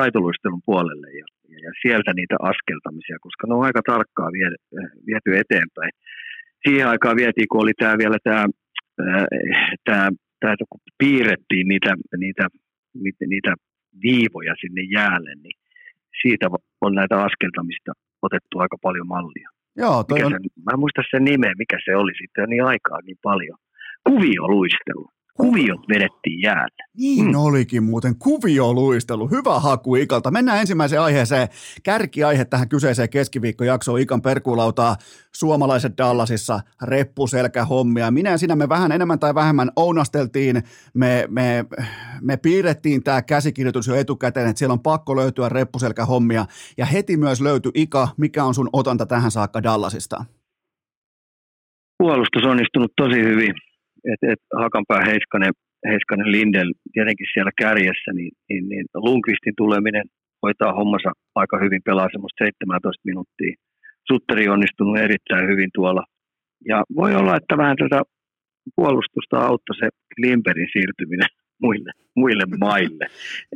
taitoluistelun puolelle ja, ja, ja, sieltä niitä askeltamisia, koska ne on aika tarkkaa viety, äh, viety eteenpäin. Siihen aikaan vietiin, kun oli tämä vielä tämä, tämä, tämä kun piirrettiin niitä, niitä, niitä, niitä viivoja sinne jäälle, niin siitä on näitä askeltamista otettu aika paljon mallia. Joo, toi mikä on... sen, mä en muista sen nimeä, mikä se oli sitten, niin aikaa niin paljon. Kuvioluistelu. Kuviot vedettiin jäälle. Niin hmm. olikin muuten, kuvioluistelu. Hyvä haku Ikalta. Mennään ensimmäiseen aiheeseen. Kärkiaihe tähän kyseiseen keskiviikkojaksoon Ikan perkulautaa suomalaiset Dallasissa reppuselkähommia. Minä ja sinä me vähän enemmän tai vähemmän ounasteltiin, me, me, me piirrettiin tämä käsikirjoitus jo etukäteen, että siellä on pakko löytyä reppuselkähommia. Ja heti myös löytyi Ika, mikä on sun otanta tähän saakka Dallasista? Puolustus onnistunut tosi hyvin et, et Hakanpää Heiskanen, Heiskanen Lindel tietenkin siellä kärjessä, niin, niin, niin Lundqvistin tuleminen hoitaa hommansa aika hyvin, pelaa semmoista 17 minuuttia. Sutteri on onnistunut erittäin hyvin tuolla. Ja voi olla, että vähän tätä puolustusta auttoi se Klimperin siirtyminen muille, muille maille.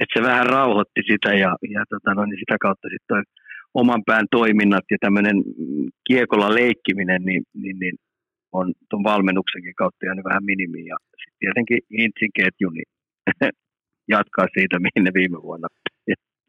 Et se vähän rauhoitti sitä ja, ja tota, no, niin sitä kautta sitten oman pään toiminnat ja tämmöinen kiekolla leikkiminen, niin, niin, niin on tuon valmennuksenkin kautta jäänyt vähän minimiin. Ja sitten tietenkin Hintsin ketju, niin jatkaa siitä, mihin ne viime vuonna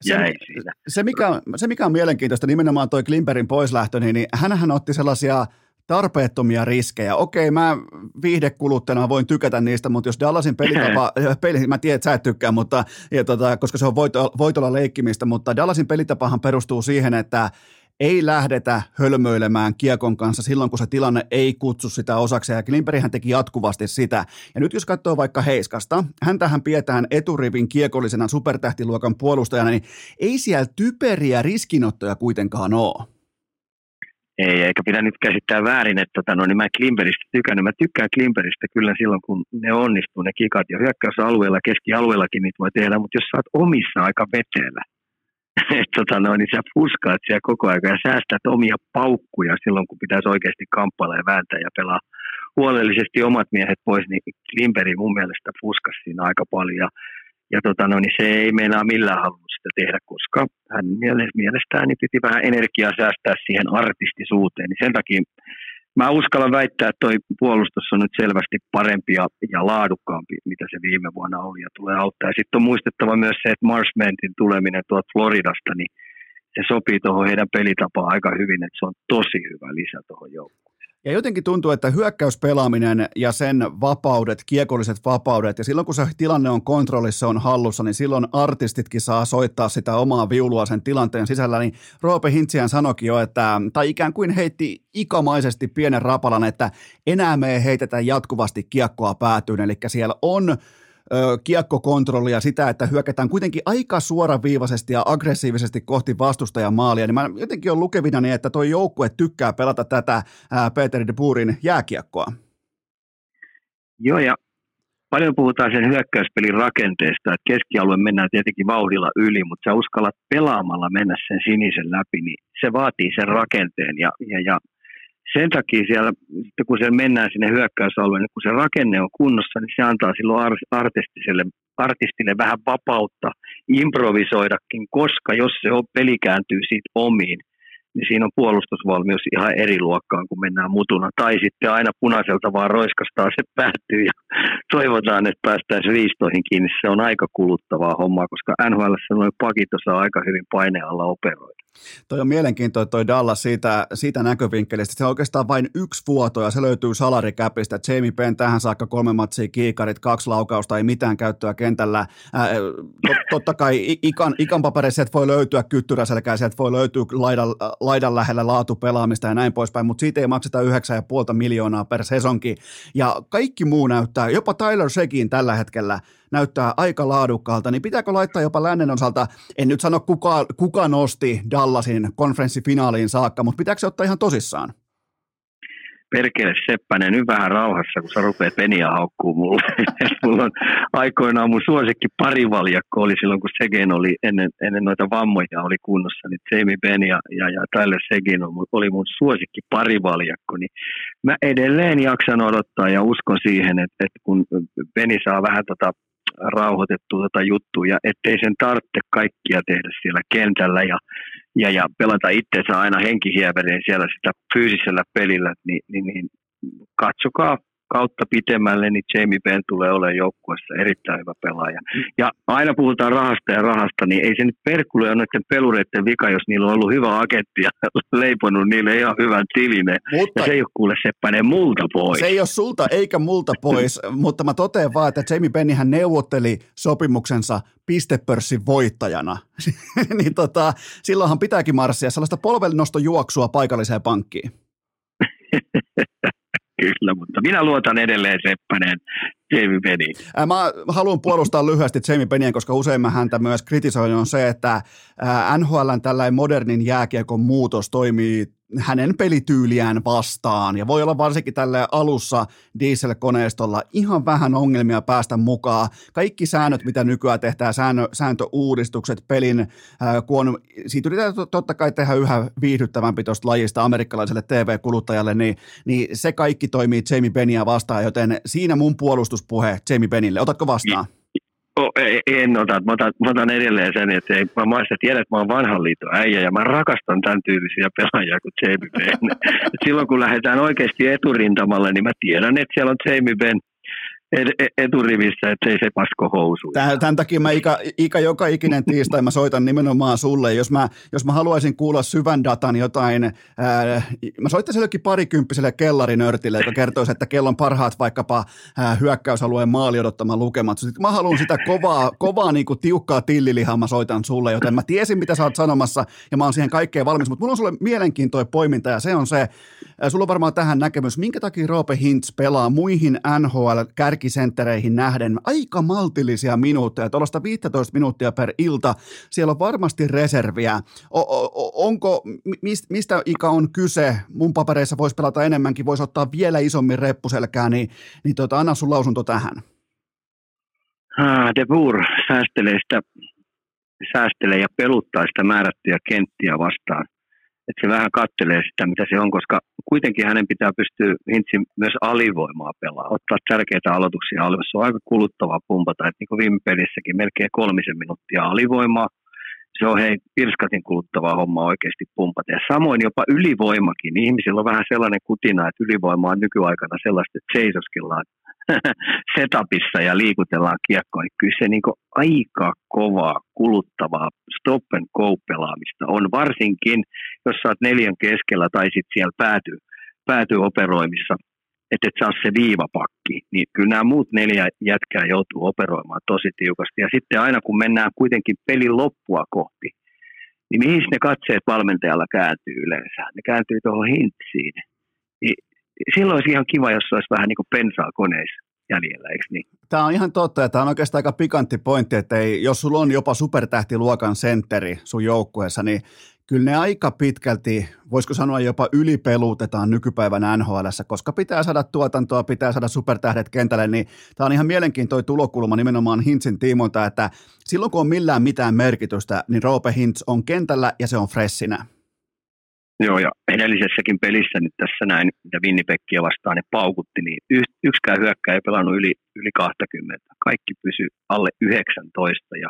jäi se, siinä. Se mikä, se, mikä on mielenkiintoista, nimenomaan toi Klimperin poislähtö, niin, niin hänhän otti sellaisia – tarpeettomia riskejä. Okei, mä viihdekuluttajana voin tykätä niistä, mutta jos Dallasin pelitapa, peli, mä tiedän, että sä et tykkää, mutta, ja tota, koska se on voito, voitolla leikkimistä, mutta Dallasin pelitapahan perustuu siihen, että ei lähdetä hölmöilemään kiekon kanssa silloin, kun se tilanne ei kutsu sitä osaksi, ja Klimperihän teki jatkuvasti sitä. Ja nyt jos katsoo vaikka Heiskasta, hän tähän pidetään eturivin kiekollisena supertähtiluokan puolustajana, niin ei siellä typeriä riskinottoja kuitenkaan ole. Ei, eikä pidä nyt käsittää väärin, että tota, no, niin mä Klimperistä tykännyt. Mä tykkään Klimperistä kyllä silloin, kun ne onnistuu, ne kikat. Ja hyökkäysalueella, keskialueellakin niitä voi tehdä, mutta jos sä oot omissa aika veteellä, että tota, no, niin sä fuskaat siellä koko ajan ja säästät omia paukkuja silloin, kun pitäisi oikeasti kamppailla ja vääntää ja pelaa huolellisesti omat miehet pois, niin Klimperi mun mielestä fuskas siinä aika paljon. Ja ja tota, no, niin se ei meinaa millään halunnut sitä tehdä, koska hän mielestään niin piti vähän energiaa säästää siihen artistisuuteen. Niin sen takia mä uskallan väittää, että toi puolustus on nyt selvästi parempi ja, ja laadukkaampi, mitä se viime vuonna oli ja tulee auttaa. Ja sitten on muistettava myös se, että Marsmentin tuleminen tuolta Floridasta, niin se sopii tuohon heidän pelitapaan aika hyvin, että se on tosi hyvä lisä tuohon joukkoon. Ja jotenkin tuntuu, että hyökkäyspelaaminen ja sen vapaudet, kiekolliset vapaudet, ja silloin kun se tilanne on kontrollissa, on hallussa, niin silloin artistitkin saa soittaa sitä omaa viulua sen tilanteen sisällä, niin Roope Hintsiän sanoikin jo, että, tai ikään kuin heitti ikamaisesti pienen rapalan, että enää me ei heitetä jatkuvasti kiekkoa päätyyn, eli siellä on kiekkokontrollia, sitä, että hyökätään kuitenkin aika suoraviivaisesti ja aggressiivisesti kohti vastustajan maalia, niin mä jotenkin on lukevina niin, että tuo joukkue tykkää pelata tätä Peter de Buurin jääkiekkoa. Joo, ja paljon puhutaan sen hyökkäyspelin rakenteesta, että keskialue mennään tietenkin vauhdilla yli, mutta sä uskallat pelaamalla mennä sen sinisen läpi, niin se vaatii sen rakenteen ja, ja, ja sen takia siellä, kun siellä mennään sinne hyökkäysalueen, niin kun se rakenne on kunnossa, niin se antaa silloin artistiselle, artistille vähän vapautta improvisoidakin, koska jos se peli kääntyy siitä omiin, niin siinä on puolustusvalmius ihan eri luokkaan, kun mennään mutuna. Tai sitten aina punaiselta vaan roiskastaa se päättyy ja toivotaan, että päästäisiin viistoihin kiinni. Se on aika kuluttavaa hommaa, koska NHL noin pakit osaa aika hyvin painealla operoida. Toi on mielenkiintoinen toi Dallas siitä, siitä näkövinkkelistä. Se on oikeastaan vain yksi vuoto ja se löytyy salarikäpistä. Jamie Penn tähän saakka kolme matsia kiikarit, kaksi laukausta, ei mitään käyttöä kentällä. Ää, tot, totta kai ikan, ikan paperissa voi löytyä kyttyräselkää, sieltä voi löytyä laidan, laidan lähellä laatupelaamista ja näin poispäin, mutta siitä ei makseta 9,5 miljoonaa per sesonki. Ja kaikki muu näyttää, jopa Tyler Segin tällä hetkellä – näyttää aika laadukkaalta, niin pitääkö laittaa jopa lännen osalta, en nyt sano kuka, kuka nosti Dallasin konferenssifinaaliin saakka, mutta pitääkö se ottaa ihan tosissaan? perkele Seppänen, nyt vähän rauhassa, kun sä rupeat peniä haukkuu mulle. mulla on aikoinaan mun suosikki parivaljakko oli silloin, kun Segen oli ennen, ennen noita vammoja oli kunnossa, niin Jamie Benn ja, ja, ja Tyler Segen oli mun suosikki parivaljakko, niin mä edelleen jaksan odottaa ja uskon siihen, että, että kun Beni saa vähän tota rauhoitettua tätä juttua, ja ettei sen tarvitse kaikkia tehdä siellä kentällä ja, ja, ja pelata itsensä aina henkihieveriin siellä sitä fyysisellä pelillä, niin, niin, niin katsokaa kautta pitemmälle, niin Jamie Benn tulee olemaan joukkueessa erittäin hyvä pelaaja. Ja aina puhutaan rahasta ja rahasta, niin ei se nyt perkule ole noiden pelureiden vika, jos niillä on ollut hyvä agentti ja leiponut niille ihan hyvän tilinen. Mutta, ja se ei ole kuule Seppänen multa pois. Se ei ole sulta eikä multa pois, mutta mä totean vaan, että Jamie Bennihän neuvotteli sopimuksensa pistepörssin voittajana. niin tota, silloinhan pitääkin marssia sellaista polvelinostojuoksua paikalliseen pankkiin. Kyllä, mutta minä luotan edelleen Seppänen Jamie. Mä haluan puolustaa lyhyesti Jamie Pennyä, koska usein mä häntä myös kritisoin on se, että NHLn tällainen modernin jääkiekon muutos toimii hänen pelityyliään vastaan. Ja voi olla varsinkin tälle alussa dieselkoneistolla ihan vähän ongelmia päästä mukaan. Kaikki säännöt, mitä nykyään tehdään, säännö, sääntöuudistukset pelin, ää, kun on, siitä yritetään totta kai tehdä yhä viihdyttävämpi tuosta lajista amerikkalaiselle TV-kuluttajalle, niin, niin se kaikki toimii Jamie Benia vastaan, joten siinä mun puolustuspuhe Jamie Benille. Otatko vastaan? Oh, en ota. Mä otan, mä otan edelleen sen, että ei, mä, mä tiedän, että mä oon vanhan liiton äijä ja mä rakastan tämän tyylisiä pelaajia kuin Jamie Benn. silloin kun lähdetään oikeasti eturintamalle, niin mä tiedän, että siellä on Jamie Benn eturivissä, että ei se pasko housu. Tämän takia mä Ika, Ika joka ikinen tiistai mä soitan nimenomaan sulle. Jos mä, jos mä haluaisin kuulla syvän datan jotain, ää, mä soittaisin jollekin parikymppiselle kellarinörtille, joka kertoisi, että kello on parhaat vaikkapa ää, hyökkäysalueen maali odottama lukemat. Sitten mä haluan sitä kovaa, kovaa niin kuin tiukkaa tillilihaa mä soitan sulle, joten mä tiesin, mitä sä oot sanomassa ja mä oon siihen kaikkeen valmis. Mutta mulla on sulle mielenkiintoinen poiminta ja se on se, ää, sulla on varmaan tähän näkemys, minkä takia Roope Hintz pelaa muihin NHL kär kärkisenttereihin nähden aika maltillisia minuutteja, tuollaista 15 minuuttia per ilta. Siellä on varmasti reserviä. O- o- onko, mistä Ika on kyse? Mun papereissa voisi pelata enemmänkin, voisi ottaa vielä isommin reppuselkää, niin, niin tota, anna sun lausunto tähän. Ah, De Boer säästelee, sitä, säästelee ja peluttaa sitä määrättyjä kenttiä vastaan että se vähän kattelee sitä, mitä se on, koska kuitenkin hänen pitää pystyä Hintsin myös alivoimaa pelaa, ottaa tärkeitä aloituksia alivoimaa. Se on aika kuluttavaa pumpata, että niin kuin viime pelissäkin melkein kolmisen minuuttia alivoimaa. Se on hei pirskatin kuluttavaa hommaa oikeasti pumpata. Ja samoin jopa ylivoimakin. Ihmisillä on vähän sellainen kutina, että ylivoima on nykyaikana sellaista, että seisoskellaan setupissa ja liikutellaan kiekkoa, niin kyllä se niin aika kovaa, kuluttavaa stop and go pelaamista on, varsinkin jos sä oot neljän keskellä tai sitten siellä päätyy, päätyy operoimissa, että et saa se viivapakki, niin kyllä nämä muut neljä jätkää joutuu operoimaan tosi tiukasti. Ja sitten aina kun mennään kuitenkin pelin loppua kohti, niin mihin ne katseet valmentajalla kääntyy yleensä? Ne kääntyy tuohon hintsiin. Niin silloin olisi ihan kiva, jos olisi vähän niin kuin pensaa koneissa jäljellä, eikö niin? Tämä on ihan totta, ja tämä on oikeastaan aika pikantti pointti, että ei, jos sulla on jopa supertähtiluokan sentteri sun joukkueessa, niin kyllä ne aika pitkälti, voisiko sanoa jopa ylipelutetaan nykypäivän NHL, koska pitää saada tuotantoa, pitää saada supertähdet kentälle, niin tämä on ihan mielenkiintoinen tulokulma nimenomaan Hintsin tiimoilta, että silloin kun on millään mitään merkitystä, niin Roope Hintz on kentällä ja se on freshinä. Joo, ja edellisessäkin pelissä nyt tässä näin, mitä Winnipekkiä vastaan ne paukutti, niin yksikään hyökkäjä ei pelannut yli, yli 20. Kaikki pysy alle 19, ja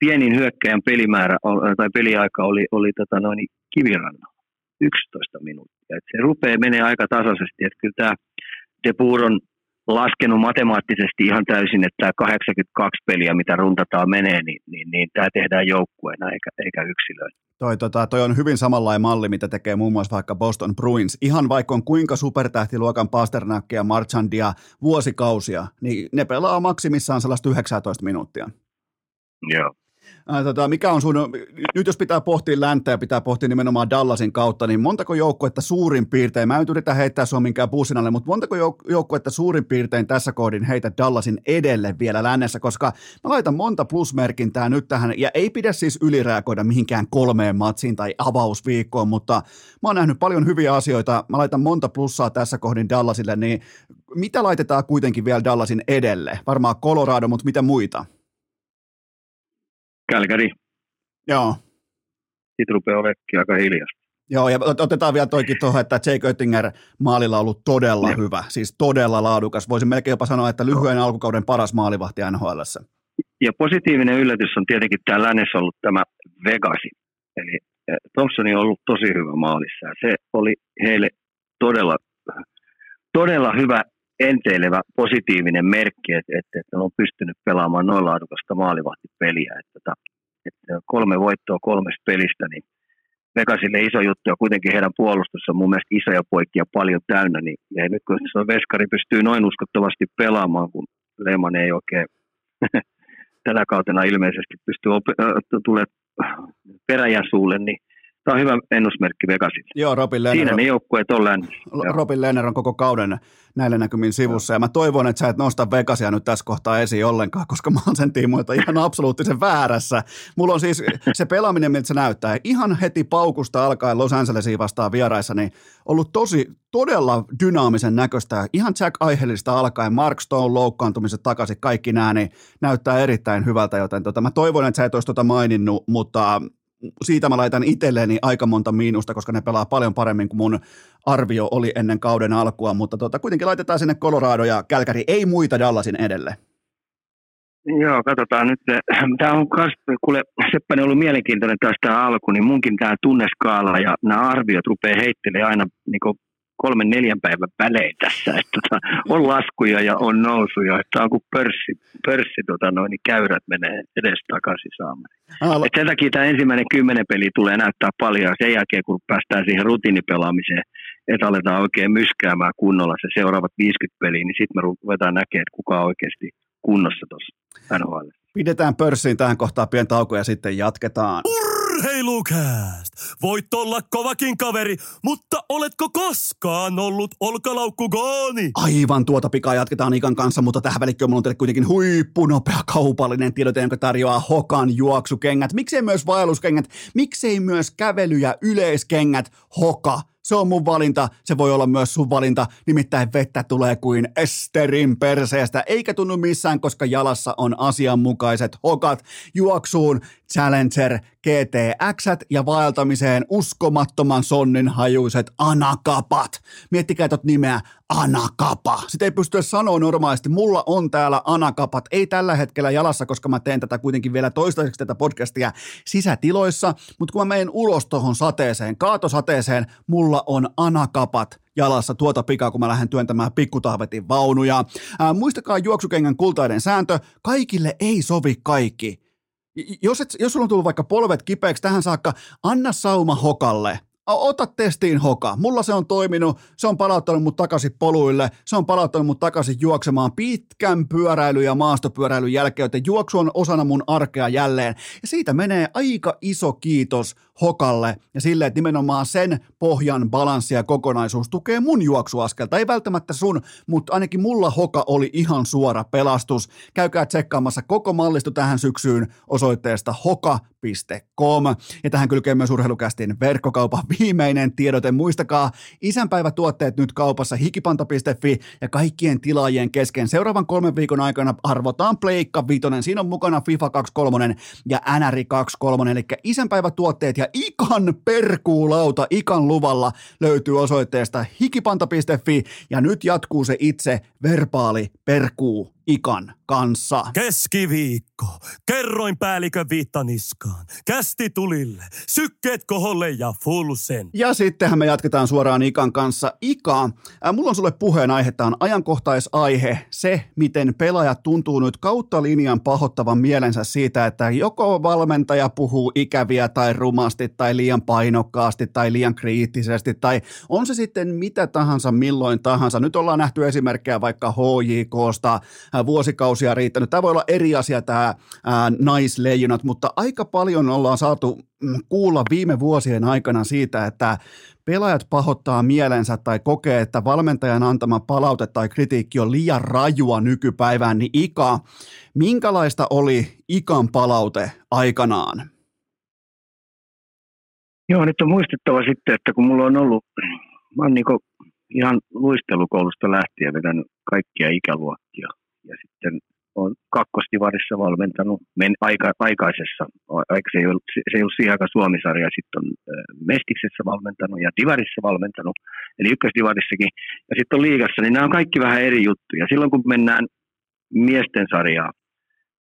pienin hyökkäjän pelimäärä tai peliaika oli, oli tota noin, kivirannalla 11 minuuttia. Et se rupeaa menee aika tasaisesti, että kyllä tämä De on laskenut matemaattisesti ihan täysin, että tämä 82 peliä, mitä runtataan menee, niin, niin, niin tämä tehdään joukkueena eikä, eikä yksilöinä. Toi, tota, toi on hyvin samanlainen malli, mitä tekee muun muassa vaikka Boston Bruins. Ihan vaikka on kuinka supertähtiluokan Pasternakkia, Marchandia vuosikausia, niin ne pelaa maksimissaan sellaista 19 minuuttia. Joo. Ää, tota, mikä on sun, nyt jos pitää pohtia länttä ja pitää pohtia nimenomaan Dallasin kautta, niin montako joukkuetta suurin piirtein, mä en yritä heittää sua minkään bussin alle, mutta montako jouk- joukkuetta suurin piirtein tässä kohdin heitä Dallasin edelle vielä lännessä, koska mä laitan monta plusmerkintää nyt tähän, ja ei pidä siis ylirääkoida mihinkään kolmeen matsiin tai avausviikkoon, mutta mä oon nähnyt paljon hyviä asioita, mä laitan monta plussaa tässä kohdin Dallasille, niin mitä laitetaan kuitenkin vielä Dallasin edelle? Varmaan Colorado, mutta mitä muita? Kälkäri. Joo. Sitten rupeaa olemaan aika hiljasta. Joo, ja otetaan vielä toikin tuohon, että Jake Oettinger maalilla on ollut todella ja. hyvä, siis todella laadukas. Voisin melkein jopa sanoa, että lyhyen alkukauden paras maalivahti nhl Ja positiivinen yllätys on tietenkin tämä lännessä ollut tämä Vegasi. Eli eh, Thompson on ollut tosi hyvä maalissa. Ja se oli heille todella, todella hyvä enteilevä positiivinen merkki, että, että, on pystynyt pelaamaan noin laadukasta maalivahtipeliä. Että, että, että kolme voittoa kolmesta pelistä, niin Vegasille iso juttu ja kuitenkin heidän puolustus on mun mielestä isoja poikia paljon täynnä, niin ja nyt kun se veskari pystyy noin uskottavasti pelaamaan, kun Lehman ei oikein tällä kautena ilmeisesti pysty op- tulee peräjän suulle, niin Tämä on hyvä ennusmerkki Vegasille. Joo, Robin Lenner, Siinä ne joukkueet on länni. Robin Lenner on koko kauden näillä näkymin sivussa. Ja mä toivon, että sä et nosta Vegasia nyt tässä kohtaa esiin ollenkaan, koska mä oon sen tiimoilta ihan absoluuttisen väärässä. Mulla on siis se pelaaminen, miltä se näyttää. Ihan heti paukusta alkaen Los Angelesiin vastaan vieraissa, niin ollut tosi, todella dynaamisen näköistä. Ihan Jack Aihelista alkaen, Mark Stone loukkaantumiset takaisin, kaikki nämä, niin näyttää erittäin hyvältä, joten tota, mä toivon, että sä et olisi tota maininnut, mutta siitä mä laitan itselleni aika monta miinusta, koska ne pelaa paljon paremmin kuin mun arvio oli ennen kauden alkua, mutta tota, kuitenkin laitetaan sinne Colorado ja Kälkäri, ei muita Dallasin edelle. Joo, katsotaan nyt. Tämä on kas, kuule, Seppänen ollut mielenkiintoinen taas tämä alku, niin munkin tämä tunneskaala ja nämä arviot rupeaa heittelemään aina niin kolmen neljän päivän välein tässä. Että tota, on laskuja ja on nousuja. Tämä on kuin pörssi, pörssi tota, noin, niin käyrät menee edes takaisin saamaan. Et sen takia tämä ensimmäinen kymmenen peli tulee näyttää paljon. Sen jälkeen, kun päästään siihen rutiinipelaamiseen, että aletaan oikein myskäämään kunnolla se seuraavat 50 peliä, niin sitten me ruvetaan näkemään, että kuka on oikeasti kunnossa tuossa NHL. Pidetään pörssiin tähän kohtaan pieni tauko ja sitten jatketaan. Urheilukääst! Voit olla kovakin kaveri, mutta oletko koskaan ollut olkalaukku gooni? Aivan tuota pikaa jatketaan Ikan kanssa, mutta tähän välikköön mulla on teille kuitenkin huippunopea kaupallinen tiedote, jonka tarjoaa Hokan juoksukengät. Miksei myös vaelluskengät, miksei myös kävely- ja yleiskengät Hoka se on mun valinta, se voi olla myös sun valinta, nimittäin vettä tulee kuin Esterin perseestä, eikä tunnu missään, koska jalassa on asianmukaiset hokat juoksuun, Challenger, GTX ja vaeltamiseen uskomattoman sonnin hajuiset anakapat. Miettikää tot nimeä anakapa. Sitä ei pysty sanoa normaalisti. Mulla on täällä anakapat. Ei tällä hetkellä jalassa, koska mä teen tätä kuitenkin vielä toistaiseksi tätä podcastia sisätiloissa. Mutta kun mä menen ulos tuohon sateeseen, kaatosateeseen, mulla on anakapat jalassa tuota pikaa, kun mä lähden työntämään pikkutahvetin vaunuja. Ää, muistakaa juoksukengän kultainen sääntö, kaikille ei sovi kaikki. Jos, et, jos sulla on tullut vaikka polvet kipeäksi tähän saakka, anna sauma hokalle ota testiin hoka. Mulla se on toiminut, se on palauttanut mut takaisin poluille, se on palauttanut mut takaisin juoksemaan pitkän pyöräily- ja maastopyöräilyn jälkeen, joten juoksu on osana mun arkea jälleen. Ja siitä menee aika iso kiitos hokalle ja sille, että nimenomaan sen pohjan balanssi ja kokonaisuus tukee mun juoksuaskelta. Ei välttämättä sun, mutta ainakin mulla hoka oli ihan suora pelastus. Käykää tsekkaamassa koko mallisto tähän syksyyn osoitteesta hoka.com. Ja tähän kylkee myös urheilukästin verkkokaupan viimeinen tiedote. Muistakaa, isänpäivätuotteet nyt kaupassa hikipanta.fi ja kaikkien tilaajien kesken. Seuraavan kolmen viikon aikana arvotaan Pleikka Vitonen. Siinä on mukana FIFA 23 ja NRI 23, eli isänpäivätuotteet ja Ikan perkuulauta Ikan luvalla löytyy osoitteesta hikipanta.fi ja nyt jatkuu se itse verbaali perkuu Ikan kanssa. Keskiviikko. Kerroin päällikön viittaniskaan. Kästi tulille. Sykkeet koholle ja full sen. Ja sittenhän me jatketaan suoraan Ikan kanssa. Ika, äh, mulla on sulle puheenaihe. Tämä on ajankohtaisaihe. Se, miten pelaajat tuntuu nyt kautta linjan pahottavan mielensä siitä, että joko valmentaja puhuu ikäviä tai rumasti tai liian painokkaasti tai liian kriittisesti tai on se sitten mitä tahansa milloin tahansa. Nyt ollaan nähty esimerkkejä vaikka HJKsta, vuosikausia riittänyt. Tämä voi olla eri asia tämä naisleijonat, mutta aika paljon ollaan saatu mm, kuulla viime vuosien aikana siitä, että pelaajat pahoittaa mielensä tai kokee, että valmentajan antama palaute tai kritiikki on liian rajua nykypäivään, niin Ika, minkälaista oli Ikan palaute aikanaan? Joo, nyt on muistettava sitten, että kun mulla on ollut, mä oon niin ihan luistelukoulusta lähtien vetänyt kaikkia ikäluokkia ja sitten on kakkostivarissa valmentanut men, aika, aikaisessa, aika, se, ei ollut, se ei ollut siihen aikaan Suomisarja, sitten on Mestiksessä valmentanut ja Divarissa valmentanut, eli ykkösdivarissakin, ja sitten on liigassa, niin nämä on kaikki vähän eri juttuja. Silloin kun mennään miesten sarjaa,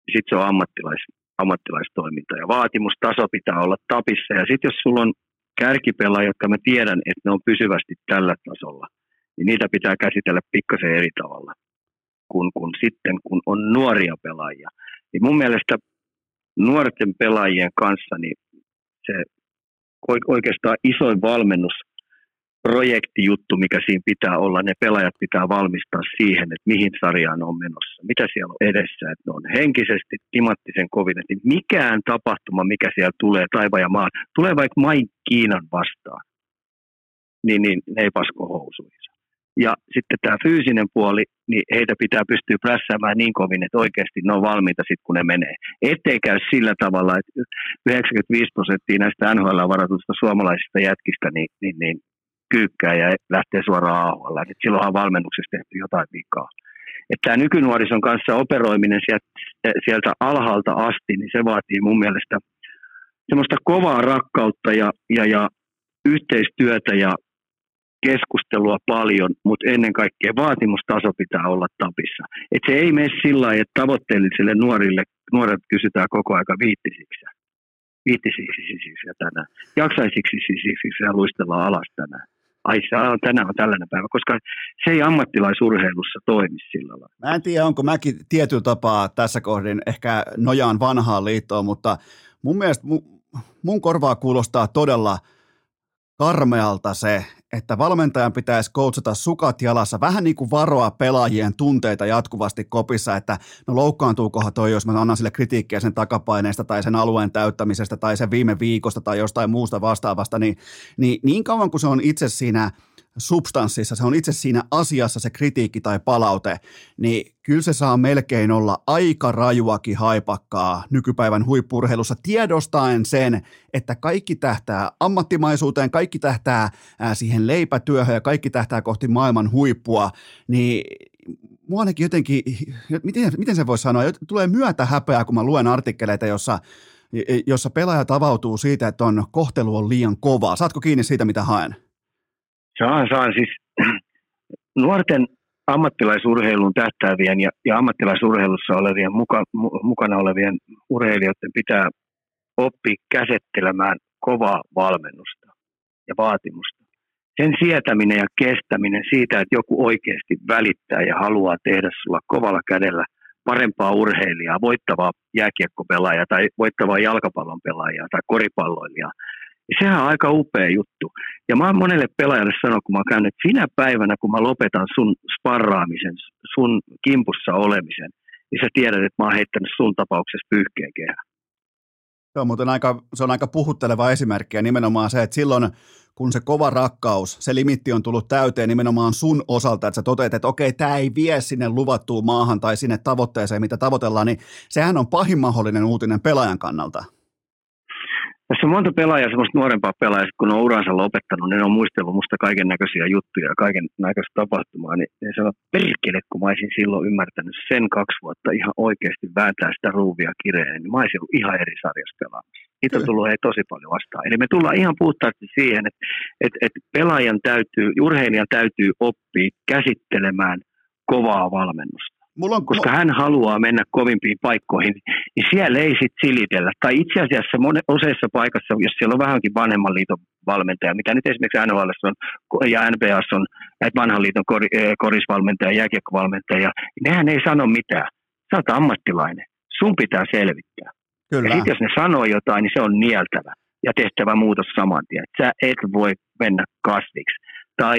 niin sitten se on ammattilais, ammattilaistoiminta, ja vaatimustaso pitää olla tapissa, ja sitten jos sulla on kärkipelaajia, jotka mä tiedän, että ne on pysyvästi tällä tasolla, niin niitä pitää käsitellä pikkasen eri tavalla kuin, kuin sitten, kun on nuoria pelaajia. Niin mun mielestä nuorten pelaajien kanssa niin se oikeastaan isoin valmennus projektijuttu, mikä siinä pitää olla. Ne pelaajat pitää valmistaa siihen, että mihin sarjaan on menossa, mitä siellä on edessä. Että ne on henkisesti timattisen kovin, että mikään tapahtuma, mikä siellä tulee taivaan ja maan, tulee vaikka main Kiinan vastaan, niin, niin ne ei pasko housuihin. Ja sitten tämä fyysinen puoli, niin heitä pitää pystyä prässäämään niin kovin, että oikeasti ne on valmiita sitten, kun ne menee. Ettei käy sillä tavalla, että 95 prosenttia näistä NHL-varatusta suomalaisista jätkistä niin, niin, niin kyykkää ja lähtee suoraan AHL. Et silloinhan valmennuksessa tehty jotain vikaa. Että tämä nykynuorison kanssa operoiminen sieltä, sieltä alhaalta asti, niin se vaatii mun mielestä semmoista kovaa rakkautta ja, ja, ja yhteistyötä ja keskustelua paljon, mutta ennen kaikkea vaatimustaso pitää olla tapissa. Et se ei mene sillä lailla, että tavoitteellisille nuorille, nuoret kysytään koko aika viittisiksi. Viittisiksi siis ja tänään. Jaksaisiksi siis ja luistellaan alas tänään. Ai tänään on tällainen päivä, koska se ei ammattilaisurheilussa toimi sillä lailla. Mä en tiedä, onko mäkin tietyllä tapaa tässä kohdin ehkä nojaan vanhaan liittoon, mutta mun mielestä mun, mun korvaa kuulostaa todella – karmealta se, että valmentajan pitäisi coachata sukat jalassa, vähän niin kuin varoa pelaajien tunteita jatkuvasti kopissa, että no loukkaantuukohan toi, jos mä annan sille kritiikkiä sen takapaineesta tai sen alueen täyttämisestä tai sen viime viikosta tai jostain muusta vastaavasta, niin niin, niin kauan kuin se on itse siinä – substanssissa, se on itse siinä asiassa se kritiikki tai palaute, niin kyllä se saa melkein olla aika rajuakin haipakkaa nykypäivän huippurheilussa tiedostaen sen, että kaikki tähtää ammattimaisuuteen, kaikki tähtää siihen leipätyöhön ja kaikki tähtää kohti maailman huippua, niin mua ainakin jotenkin, miten, miten se voisi sanoa, tulee myötä häpeää, kun mä luen artikkeleita, jossa jossa pelaaja avautuu siitä, että on kohtelu on liian kovaa. Saatko kiinni siitä, mitä haen? Saan, saan siis nuorten ammattilaisurheiluun tähtäävien ja, ja ammattilaisurheilussa olevien muka, mukana olevien urheilijoiden pitää oppia käsittelemään kovaa valmennusta ja vaatimusta. Sen sietäminen ja kestäminen siitä, että joku oikeasti välittää ja haluaa tehdä sulla kovalla kädellä parempaa urheilijaa, voittavaa jääkiekkopelaajaa tai voittavaa jalkapallon pelaajaa tai koripalloilijaa, ja sehän on aika upea juttu. Ja mä oon monelle pelaajalle sanonut, kun mä oon käynyt, että sinä päivänä, kun mä lopetan sun sparraamisen, sun kimpussa olemisen, niin sä tiedät, että mä oon heittänyt sun tapauksessa pyyhkeen kehään. Se on muuten aika, se on aika puhutteleva esimerkki ja nimenomaan se, että silloin kun se kova rakkaus, se limitti on tullut täyteen nimenomaan sun osalta, että sä toteat, että okei, tämä ei vie sinne luvattuun maahan tai sinne tavoitteeseen, mitä tavoitellaan, niin sehän on pahin mahdollinen uutinen pelaajan kannalta. Tässä on monta pelaajaa, semmoista nuorempaa pelaajaa, kun on uransa lopettanut, niin ne on muistellut musta kaiken näköisiä juttuja ja kaiken näköistä tapahtumaa. Niin ne sanoo, perkele, kun mä olisin silloin ymmärtänyt sen kaksi vuotta ihan oikeasti vääntää sitä ruuvia kireen, niin mä olisin ollut ihan eri sarjassa pelaamassa. Niitä on tullut hei tosi paljon vastaan. Eli me tullaan ihan puhtaasti siihen, että, että, että pelaajan täytyy, urheilijan täytyy oppia käsittelemään kovaa valmennusta Mulla on, koska hän haluaa mennä kovimpiin paikkoihin, niin siellä ei sitten silitellä. Tai itse asiassa mone, useissa paikassa, jos siellä on vähänkin vanhemman liiton valmentaja, mikä nyt esimerkiksi NHL on ja NBA on näitä vanhan liiton kor, eh, korisvalmentaja, jääkiekkovalmentaja, niin nehän ei sano mitään. Sä oot ammattilainen. Sun pitää selvittää. Kyllä. Ja sitten jos ne sanoo jotain, niin se on nieltävä ja tehtävä muutos saman tien. Sä et voi mennä kasviksi tai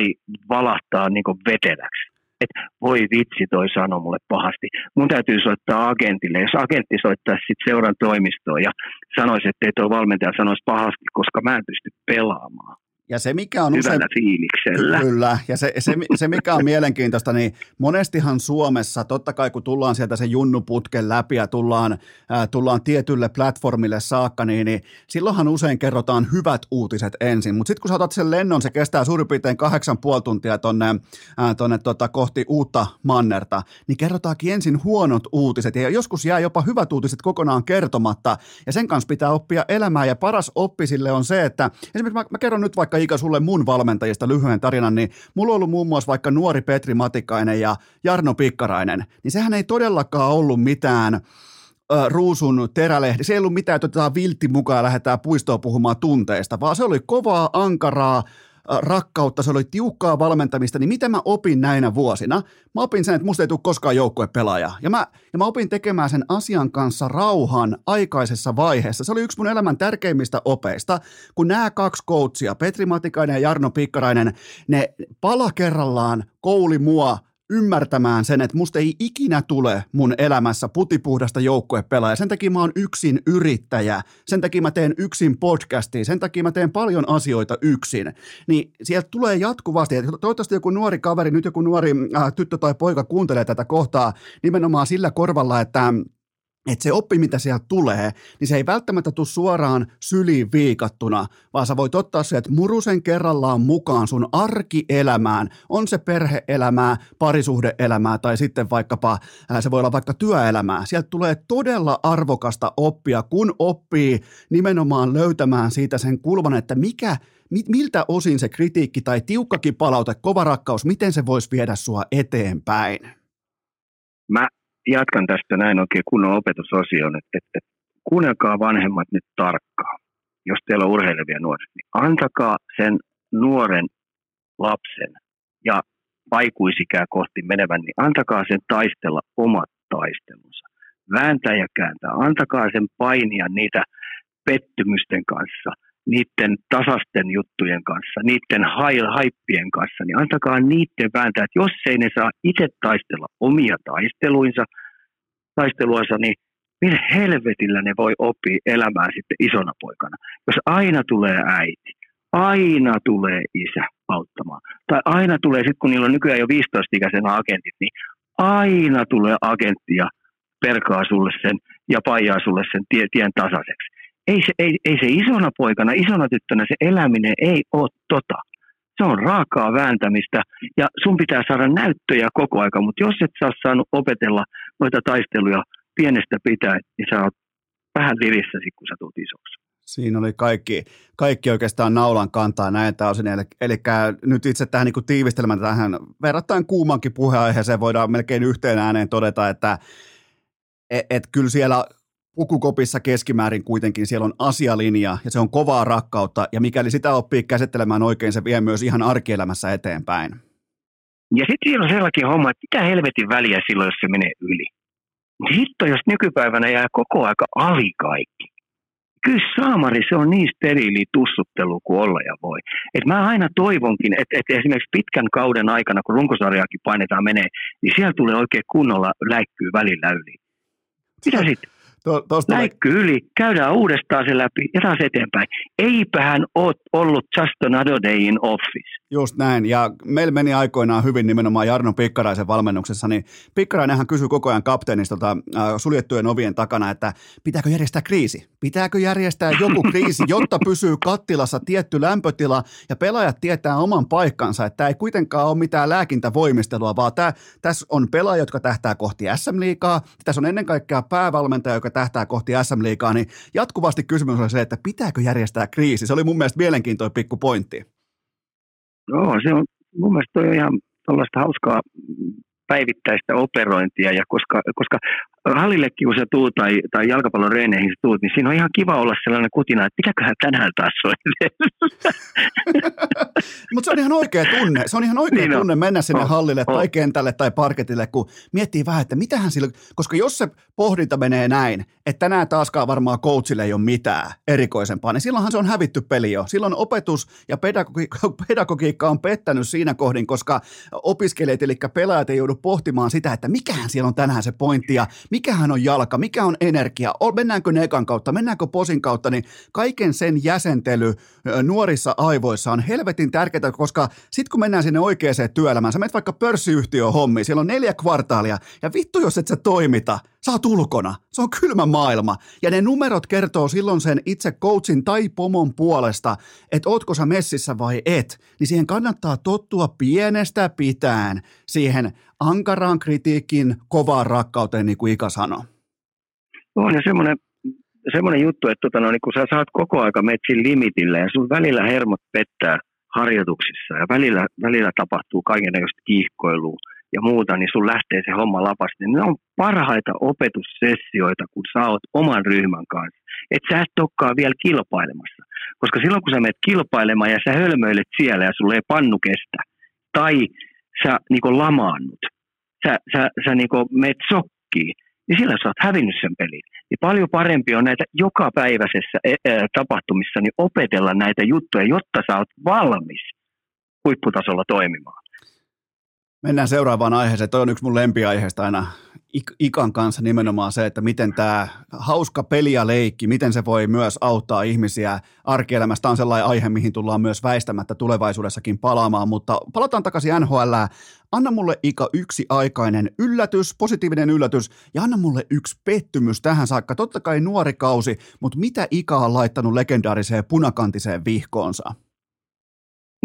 valahtaa niin veteläksi että voi vitsi toi sano mulle pahasti. Mun täytyy soittaa agentille. Jos agentti soittaisi sitten seuran toimistoon ja sanoisi, että ei tuo valmentaja sanoisi pahasti, koska mä en pysty pelaamaan. Ja se mikä on usein, fiiliksellä. Kyllä, ja se, se, se mikä on mielenkiintoista, niin monestihan Suomessa, totta kai kun tullaan sieltä se junnuputken läpi ja tullaan, ää, tullaan tietylle platformille saakka, niin, niin silloinhan usein kerrotaan hyvät uutiset ensin, mutta sitten kun sä otat sen lennon, se kestää suurin piirtein kahdeksan puoli tuntia tonne, ää, tonne tota, kohti uutta mannerta, niin kerrotaankin ensin huonot uutiset, ja joskus jää jopa hyvät uutiset kokonaan kertomatta, ja sen kanssa pitää oppia elämään, ja paras oppi sille on se, että esimerkiksi mä, mä kerron nyt vaikka Ika sulle mun valmentajista lyhyen tarinan, niin mulla on ollut muun muassa vaikka nuori Petri Matikainen ja Jarno Pikkarainen, niin sehän ei todellakaan ollut mitään ruusun terälehdi. Se ei ollut mitään, että otetaan viltti mukaan ja lähdetään puistoon puhumaan tunteista, vaan se oli kovaa, ankaraa, rakkautta, se oli tiukkaa valmentamista, niin mitä mä opin näinä vuosina? Mä opin sen, että musta ei tule koskaan joukkuepelaaja. Ja mä, ja mä opin tekemään sen asian kanssa rauhan aikaisessa vaiheessa. Se oli yksi mun elämän tärkeimmistä opeista, kun nämä kaksi coachia, Petri Matikainen ja Jarno Pikkarainen, ne pala kerrallaan kouli mua – ymmärtämään sen, että musta ei ikinä tule mun elämässä putipuhdasta joukkuepelaajaa. Sen takia mä oon yksin yrittäjä, sen takia mä teen yksin podcastia, sen takia mä teen paljon asioita yksin. Niin sieltä tulee jatkuvasti, että toivottavasti joku nuori kaveri, nyt joku nuori äh, tyttö tai poika kuuntelee tätä kohtaa nimenomaan sillä korvalla, että että se oppi, mitä sieltä tulee, niin se ei välttämättä tule suoraan syliin viikattuna, vaan sä voit ottaa se, että murusen kerrallaan mukaan sun arkielämään, on se perheelämää, parisuhdeelämää tai sitten vaikkapa, se voi olla vaikka työelämää. Sieltä tulee todella arvokasta oppia, kun oppii nimenomaan löytämään siitä sen kulman, että mikä, miltä osin se kritiikki tai tiukkakin palaute, kova rakkaus, miten se voisi viedä sua eteenpäin? Mä jatkan tästä näin oikein kunnon opetusosion, että, että, että kuunnelkaa vanhemmat nyt tarkkaan, jos teillä on urheilevia nuoria, niin antakaa sen nuoren lapsen ja aikuisikää kohti menevän, niin antakaa sen taistella omat taistelunsa. Vääntää ja kääntää. Antakaa sen painia niitä pettymysten kanssa – niiden tasasten juttujen kanssa, niiden haippien kanssa, niin antakaa niiden vääntää, että jos ei ne saa itse taistella omia taisteluinsa, taisteluansa, niin millä helvetillä ne voi oppia elämää sitten isona poikana, jos aina tulee äiti, aina tulee isä auttamaan. Tai aina tulee, sitten kun niillä on nykyään jo 15-ikäisenä agentit, niin aina tulee agentti ja perkaa sulle sen ja paijaa sulle sen tie, tien tasaiseksi ei se, ei, ei se isona poikana, isona tyttönä se eläminen ei ole tota. Se on raakaa vääntämistä ja sun pitää saada näyttöjä koko aika, mutta jos et saa saanut opetella noita taisteluja pienestä pitää, niin sä oot vähän lirissäsi, kun sä tulet isoksi. Siinä oli kaikki, kaikki oikeastaan naulan kantaa näitä osin. Eli, eli nyt itse tähän niin tiivistelmään tähän verrattain kuumankin puheenaiheeseen voidaan melkein yhteen ääneen todeta, että et, et kyllä siellä pukukopissa keskimäärin kuitenkin siellä on asialinja ja se on kovaa rakkautta ja mikäli sitä oppii käsittelemään oikein, se vie myös ihan arkielämässä eteenpäin. Ja sitten siinä on sellainen homma, että mitä helvetin väliä silloin, jos se menee yli. Hitto, jos nykypäivänä jää koko aika ali kaikki. Kyllä saamari, se on niin steriili tussuttelu kuin olla ja voi. Et mä aina toivonkin, että, että esimerkiksi pitkän kauden aikana, kun runkosarjaakin painetaan menee, niin siellä tulee oikein kunnolla läikkyy välillä yli. Mitä sitten? To, tosta Läikky yli, käydään uudestaan se läpi ja taas eteenpäin. Eipähän ole ollut just another day in office. Just näin, ja meillä meni aikoinaan hyvin nimenomaan Jarno Pikkaraisen valmennuksessa, niin Pikkarainenhan kysyi koko ajan kapteenista tota, äh, suljettujen ovien takana, että pitääkö järjestää kriisi? Pitääkö järjestää joku kriisi, jotta pysyy kattilassa tietty lämpötila ja pelaajat tietää oman paikkansa, että ei kuitenkaan ole mitään lääkintävoimistelua, vaan tässä on pelaajat, jotka tähtää kohti SM-liikaa, tässä on ennen kaikkea päävalmentaja, joka tähtää kohti SM-liigaa, niin jatkuvasti kysymys on se, että pitääkö järjestää kriisi? Se oli mun mielestä mielenkiintoinen pikku pointti. Joo, se on mun mielestä toi on ihan tällaista hauskaa päivittäistä operointia, ja koska, koska hallillekin kun sä tuut tai, tai jalkapallon reeneihin sä tuut, niin siinä on ihan kiva olla sellainen kutina, että pitäköhän tänään taas Mutta se on ihan oikea tunne. Se on ihan oikea niin tunne on. mennä sinne on. hallille on. tai kentälle tai parketille, kun miettii vähän, että mitähän sillä, koska jos se pohdinta menee näin, että tänään taaskaan varmaan coachille ei ole mitään erikoisempaa, niin silloinhan se on hävitty peli jo. Silloin opetus ja pedagogi- pedagogiikka on pettänyt siinä kohdin, koska opiskelijat eli pelaajat ei joudu pohtimaan sitä, että mikähän siellä on tänään se pointti ja mikähän on jalka, mikä on energia, mennäänkö nekan kautta, mennäänkö posin kautta, niin kaiken sen jäsentely nuorissa aivoissa on helvetin tärkeää, koska sitten kun mennään sinne oikeaan työelämään, sä menet vaikka pörssiyhtiö hommi, siellä on neljä kvartaalia, ja vittu jos et sä toimita, sä oot ulkona. Se on kylmä maailma. Ja ne numerot kertoo silloin sen itse coachin tai pomon puolesta, että ootko sä messissä vai et. Niin siihen kannattaa tottua pienestä pitäen siihen ankaraan kritiikin, kovaan rakkauteen, niin kuin Ika sanoi. On ja semmoinen, semmoinen juttu, että tota, no, niin kun sä saat koko aika metsin limitille ja sun välillä hermot pettää harjoituksissa ja välillä, välillä tapahtuu kaikenlaista kiihkoilua ja muuta, niin sun lähtee se homma lapasti. Ne on parhaita opetussessioita, kun sä oot oman ryhmän kanssa. Että sä et olekaan vielä kilpailemassa. Koska silloin kun sä menet kilpailemaan ja sä hölmöilet siellä ja sulle ei pannu kestä, tai sä niin lamaannut, sä, sä, sä niin meet sokkiin, niin sillä sä oot hävinnyt sen pelin. Niin paljon parempi on näitä jokapäiväisessä e, e, tapahtumissa niin opetella näitä juttuja, jotta sä oot valmis huipputasolla toimimaan. Mennään seuraavaan aiheeseen. Toi on yksi mun lempiaiheesta aina Ikan kanssa nimenomaan se, että miten tämä hauska peli ja leikki, miten se voi myös auttaa ihmisiä arkielämässä. Tämä on sellainen aihe, mihin tullaan myös väistämättä tulevaisuudessakin palaamaan, mutta palataan takaisin NHL. Anna mulle Ika yksi aikainen yllätys, positiivinen yllätys ja anna mulle yksi pettymys tähän saakka. Totta kai nuori kausi, mutta mitä Ika on laittanut legendaariseen punakantiseen vihkoonsa?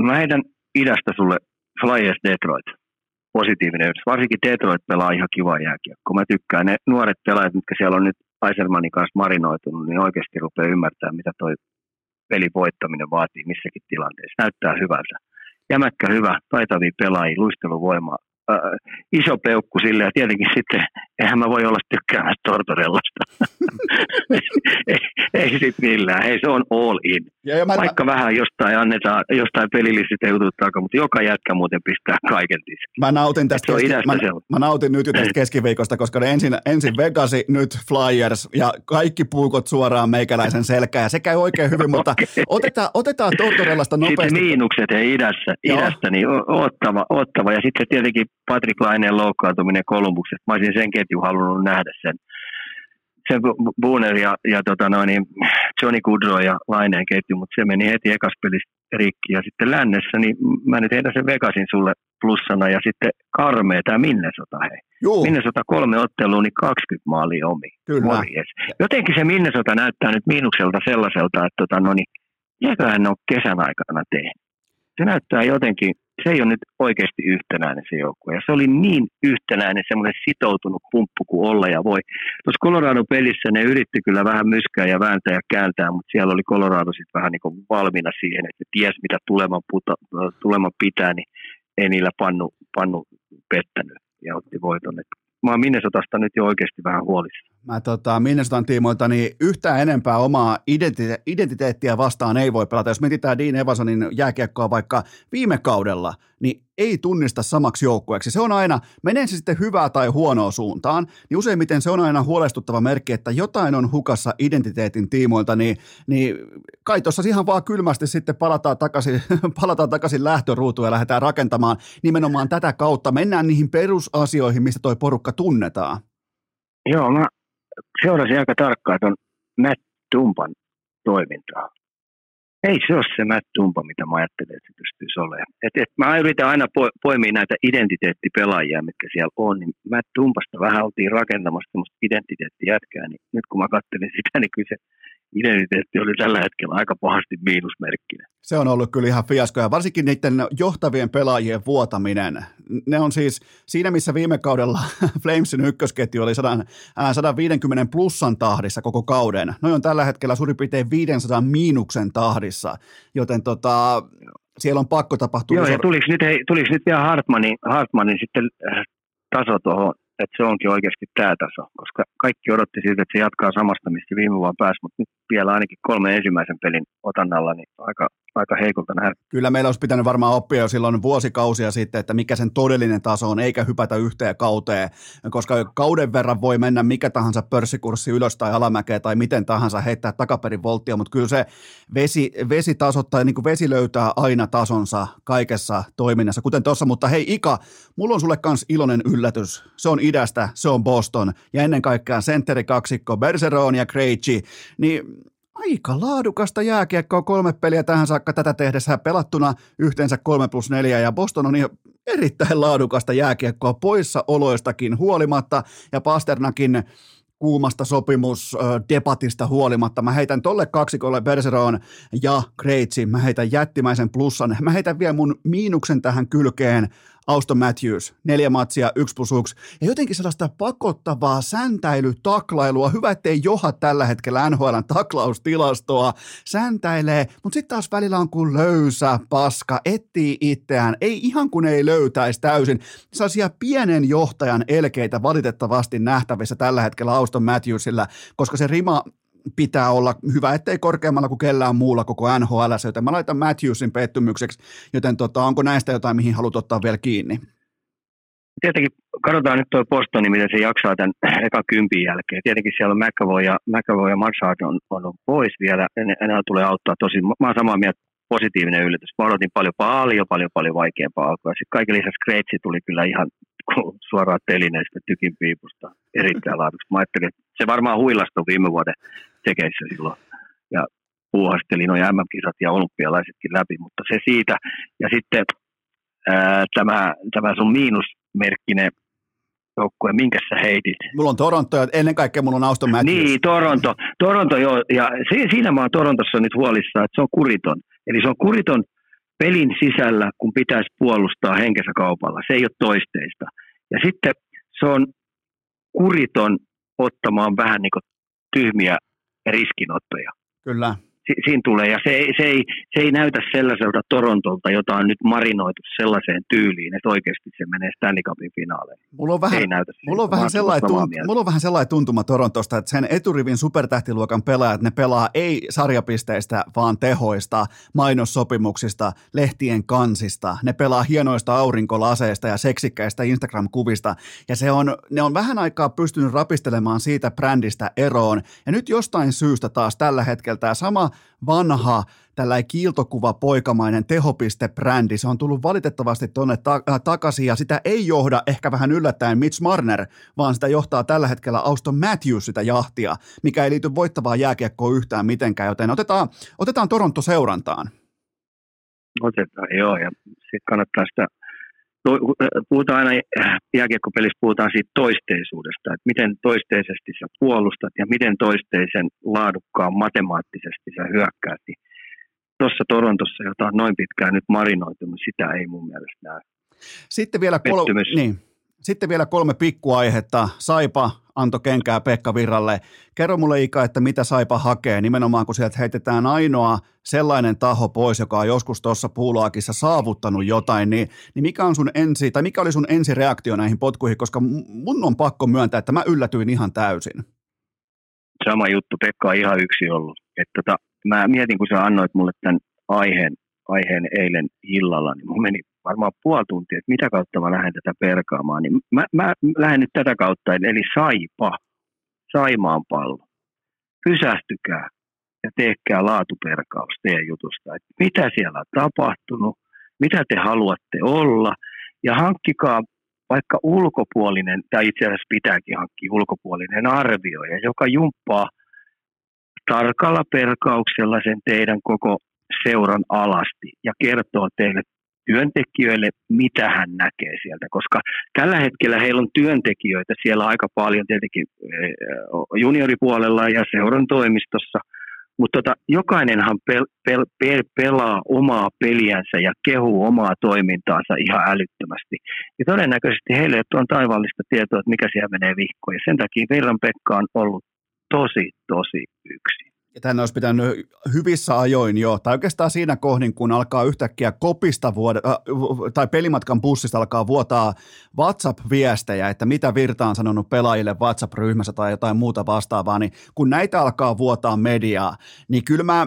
Mä heidän idästä sulle Flyers Detroit positiivinen yhdys. Varsinkin Detroit pelaa ihan kiva jääkiekko. Mä tykkään ne nuoret pelaajat, mitkä siellä on nyt Aiselmanin kanssa marinoitunut, niin oikeasti rupeaa ymmärtää, mitä toi pelin voittaminen vaatii missäkin tilanteessa. Näyttää hyvältä. Jämäkkä hyvä, taitavia pelaajia, luisteluvoimaa, äh, iso peukku sille ja tietenkin sitten, eihän mä voi olla tykkäämässä Tortorellasta. ei, ei sit millään, hei se on all in. Ja, ja mä, Vaikka mä, vähän jostain annetaan, jostain pelillisistä jutut takaa, mutta joka jätkä muuten pistää kaiken tiskiin. Mä nautin tästä, keski, mä, mä, nautin nyt jo tästä keskiviikosta, koska ne ensin, ensin Vegasi, nyt Flyers ja kaikki puukot suoraan meikäläisen selkään ja se käy oikein hyvin, mutta okay. otetaan, otetaan Tortorellasta nopeasti. Sitten miinukset ja idässä, idästä niin ottava, ottava ja sitten tietenkin Patrick Laineen loukkaantuminen Kolumbuksesta. Mä olisin sen ketjun halunnut nähdä sen. Sen Booner ja, ja tota noin, niin Johnny Goodrow ja Laineen ketju, mutta se meni heti ekas pelissä rikki. Ja sitten lännessä, niin mä nyt heitän sen Vegasin sulle plussana ja sitten karmea tämä Minnesota hei. Juu. Minnesota kolme ottelua, niin 20 maalia omi. Kyllä. Morjes. Jotenkin se Minnesota näyttää nyt miinukselta sellaiselta, että tota, no niin, jääköhän ole kesän aikana tehnyt. Se näyttää jotenkin se ei ole nyt oikeasti yhtenäinen se joukkue. Ja se oli niin yhtenäinen, semmoinen sitoutunut pumppu kuin olla ja voi. Tuossa Colorado-pelissä ne yritti kyllä vähän myskää ja vääntää ja kääntää, mutta siellä oli Colorado sitten vähän niin kuin valmiina siihen, että ties mitä tuleman, puta, tuleman pitää, niin ei niillä pannu, pannu pettänyt ja otti voiton. Et mä oon Minnesotasta nyt jo oikeasti vähän huolissa. Mä tota, Minnesotan tiimoilta niin yhtään enempää omaa identite- identiteettiä vastaan ei voi pelata. Jos mietitään Dean Evansonin jääkiekkoa vaikka viime kaudella, niin ei tunnista samaksi joukkueeksi. Se on aina, menee se sitten hyvää tai huonoa suuntaan, niin useimmiten se on aina huolestuttava merkki, että jotain on hukassa identiteetin tiimoilta, niin, niin kai tuossa ihan vaan kylmästi sitten palataan takaisin, palataan takaisin lähtöruutuun ja lähdetään rakentamaan nimenomaan tätä kautta. Mennään niihin perusasioihin, mistä toi porukka tunnetaan. Joo, mä seurasin aika tarkkaan tuon Matt Tumpan toimintaa. Ei se ole se Matt Tumpa, mitä mä ajattelin, että se pystyisi olemaan. Et, et mä yritän aina poimia näitä identiteettipelaajia, mitkä siellä on, niin Matt Tumpasta vähän oltiin rakentamassa semmoista identiteettijätkää, niin nyt kun mä katselin sitä, niin kyllä se identiteetti oli tällä hetkellä aika pahasti miinusmerkkinen. Se on ollut kyllä ihan fiasko ja varsinkin niiden johtavien pelaajien vuotaminen. Ne on siis siinä, missä viime kaudella Flamesin ykkösketju oli 100, äh, 150 plussan tahdissa koko kauden. Noin on tällä hetkellä suurin piirtein 500 miinuksen tahdissa, joten tota, siellä on pakko tapahtua. Joo, ja tuliko nyt, hei, tuliko nyt vielä Hartmanin, Hartmanin sitten äh, taso tuohon että se onkin oikeasti tämä taso, koska kaikki odotti siltä, että se jatkaa samasta, mistä viime vuonna pääsi, mutta nyt vielä ainakin kolme ensimmäisen pelin otannalla, niin aika, aika heikolta nähdä. Kyllä meillä olisi pitänyt varmaan oppia jo silloin vuosikausia sitten, että mikä sen todellinen taso on, eikä hypätä yhteen kauteen, koska kauden verran voi mennä mikä tahansa pörssikurssi ylös tai alamäkeä tai miten tahansa heittää takaperin volttia, mutta kyllä se vesi, vesitaso tai niin kuin vesi löytää aina tasonsa kaikessa toiminnassa, kuten tuossa, mutta hei Ika, mulla on sulle kans iloinen yllätys. Se on idästä, se on Boston ja ennen kaikkea kaksikko Bergeron ja Krejci, niin aika laadukasta jääkiekkoa. Kolme peliä tähän saakka tätä tehdessä pelattuna. Yhteensä 3 plus 4 ja Boston on ihan erittäin laadukasta jääkiekkoa poissaoloistakin huolimatta. Ja Pasternakin kuumasta sopimusdebatista huolimatta. Mä heitän tolle kaksikolle Bergeron ja Kreitsi, mä heitän jättimäisen plussan. Mä heitän vielä mun miinuksen tähän kylkeen Auston Matthews, neljä matsia, yksi plus yksi, ja jotenkin sellaista pakottavaa säntäilytaklailua. Hyvä, ettei joha tällä hetkellä NHLn taklaustilastoa. Säntäilee, mutta sitten taas välillä on kuin löysä paska, etsii itseään. Ei ihan kun ei löytäisi täysin. Sellaisia pienen johtajan elkeitä valitettavasti nähtävissä tällä hetkellä Auston Matthewsilla, koska se rima pitää olla hyvä, ettei korkeammalla kuin kellään muulla koko NHL, joten mä laitan Matthewsin pettymykseksi, joten tota, onko näistä jotain, mihin haluat ottaa vielä kiinni? Tietenkin katsotaan nyt tuo Bostoni, miten se jaksaa tämän eka kympin jälkeen. Tietenkin siellä on McAvoy ja, McAvoy ja Marchard on, on, pois vielä. Enää tulee auttaa tosi. Mä oon samaa mieltä positiivinen yllätys. Mä odotin paljon, paljon, paljon, paljon vaikeampaa alkua. Sitten kaiken lisäksi Kreitsi tuli kyllä ihan suoraan telineestä tykin piipusta erittäin laaduksi. Mä ajattelin, että se varmaan huilastui viime vuoden tekeissä silloin. Ja puuhasteli noin MM-kisat ja olympialaisetkin läpi, mutta se siitä. Ja sitten ää, tämä, tämä sun miinusmerkkinen joukkue, minkä sä heitit? Mulla on Toronto ja ennen kaikkea mulla on Auston Matthews. Niin, Toronto. Toronto joo, ja siinä mä oon Torontossa nyt huolissaan, että se on kuriton. Eli se on kuriton pelin sisällä, kun pitäisi puolustaa henkensä kaupalla. Se ei ole toisteista. Ja sitten se on kuriton ottamaan vähän niin kuin tyhmiä riskinottoja. Kyllä si- siinä tulee. Ja se, se, ei, se ei näytä sellaiselta Torontolta, jota on nyt marinoitu sellaiseen tyyliin, että oikeasti se menee Stanley Cupin finaaleihin. Mulla on vähän, ei näytä mulla on vähän, sellainen, tunt- mulla on vähän sellainen tuntuma Torontosta, että sen eturivin supertähtiluokan pelaajat, ne pelaa ei sarjapisteistä, vaan tehoista, mainossopimuksista, lehtien kansista. Ne pelaa hienoista aurinkolaseista ja seksikkäistä Instagram-kuvista. Ja se on, ne on vähän aikaa pystynyt rapistelemaan siitä brändistä eroon. Ja nyt jostain syystä taas tällä hetkellä tämä sama vanha tällä kiiltokuva poikamainen tehopiste-brändi, se on tullut valitettavasti tuonne ta- äh, takaisin ja sitä ei johda ehkä vähän yllättäen Mitch Marner, vaan sitä johtaa tällä hetkellä Auston Matthews sitä jahtia, mikä ei liity voittavaan jääkiekkoon yhtään mitenkään, joten otetaan, otetaan Toronto seurantaan. Otetaan, joo, ja sitten kannattaa sitä puhutaan aina äh, jääkiekkopelissä puhutaan siitä toisteisuudesta, että miten toisteisesti sä puolustat ja miten toisteisen laadukkaan matemaattisesti sä hyökkäät. Niin Tuossa Torontossa, jota on noin pitkään nyt marinoitu, niin sitä ei mun mielestä näe. Sitten vielä, kol- niin. Sitten vielä kolme pikkuaihetta. Saipa antoi kenkää Pekka Virralle. Kerro mulle Ika, että mitä Saipa hakee, nimenomaan kun sieltä heitetään ainoa sellainen taho pois, joka on joskus tuossa puulaakissa saavuttanut jotain, niin, niin mikä on sun ensi, tai mikä oli sun ensireaktio näihin potkuihin, koska mun on pakko myöntää, että mä yllätyin ihan täysin. Sama juttu, Pekka on ihan yksi ollut. Että tota, mä mietin, kun sä annoit mulle tämän aiheen, aiheen eilen illalla, niin mun meni varmaan puoli tuntia, että mitä kautta mä lähden tätä perkaamaan. Niin mä, mä lähden nyt tätä kautta, eli Saipa, Saimaan pallo. Pysähtykää ja tehkää laatuperkaus teidän jutusta. Että mitä siellä on tapahtunut, mitä te haluatte olla, ja hankkikaa vaikka ulkopuolinen, tai itse asiassa pitääkin hankkia ulkopuolinen arvioija, joka jumppaa tarkalla perkauksella sen teidän koko seuran alasti ja kertoo teille työntekijöille, mitä hän näkee sieltä, koska tällä hetkellä heillä on työntekijöitä siellä aika paljon tietenkin eh, junioripuolella ja seuran toimistossa, mutta tota, jokainenhan pel, pel, pel, pelaa omaa peliänsä ja kehuu omaa toimintaansa ihan älyttömästi. Ja todennäköisesti heille on taivaallista tietoa, että mikä siellä menee vihkoon. Ja sen takia Virran Pekka on ollut tosi, tosi yksin. Ja tänne olisi pitänyt hyvissä ajoin jo, tai oikeastaan siinä kohdin, kun alkaa yhtäkkiä kopista vuoda, äh, tai pelimatkan bussista alkaa vuotaa WhatsApp-viestejä, että mitä Virta on sanonut pelaajille WhatsApp-ryhmässä tai jotain muuta vastaavaa, niin kun näitä alkaa vuotaa mediaa, niin kyllä mä,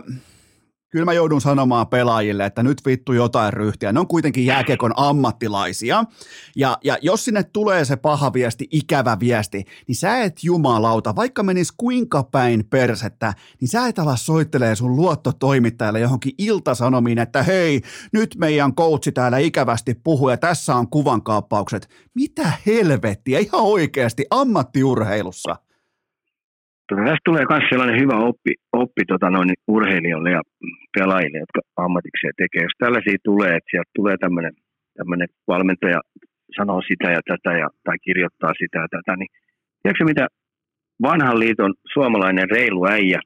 kyllä mä joudun sanomaan pelaajille, että nyt vittu jotain ryhtiä. Ne on kuitenkin jääkiekon ammattilaisia. Ja, ja jos sinne tulee se paha viesti, ikävä viesti, niin sä et jumalauta, vaikka menis kuinka päin persettä, niin sä et ala soittelee sun luottotoimittajalle johonkin iltasanomiin, että hei, nyt meidän coachi täällä ikävästi puhuu ja tässä on kuvankaappaukset. Mitä helvettiä, ihan oikeasti ammattiurheilussa. Tota, tästä tulee myös sellainen hyvä oppi, oppi tota noin, urheilijoille ja pelaajille, jotka ammatikseen tekee. Jos tällaisia tulee, että sieltä tulee tämmöinen, tämmöinen valmentaja sanoo sitä ja tätä ja, tai kirjoittaa sitä ja tätä, niin tiedätkö mitä vanhan liiton suomalainen reilu äijä,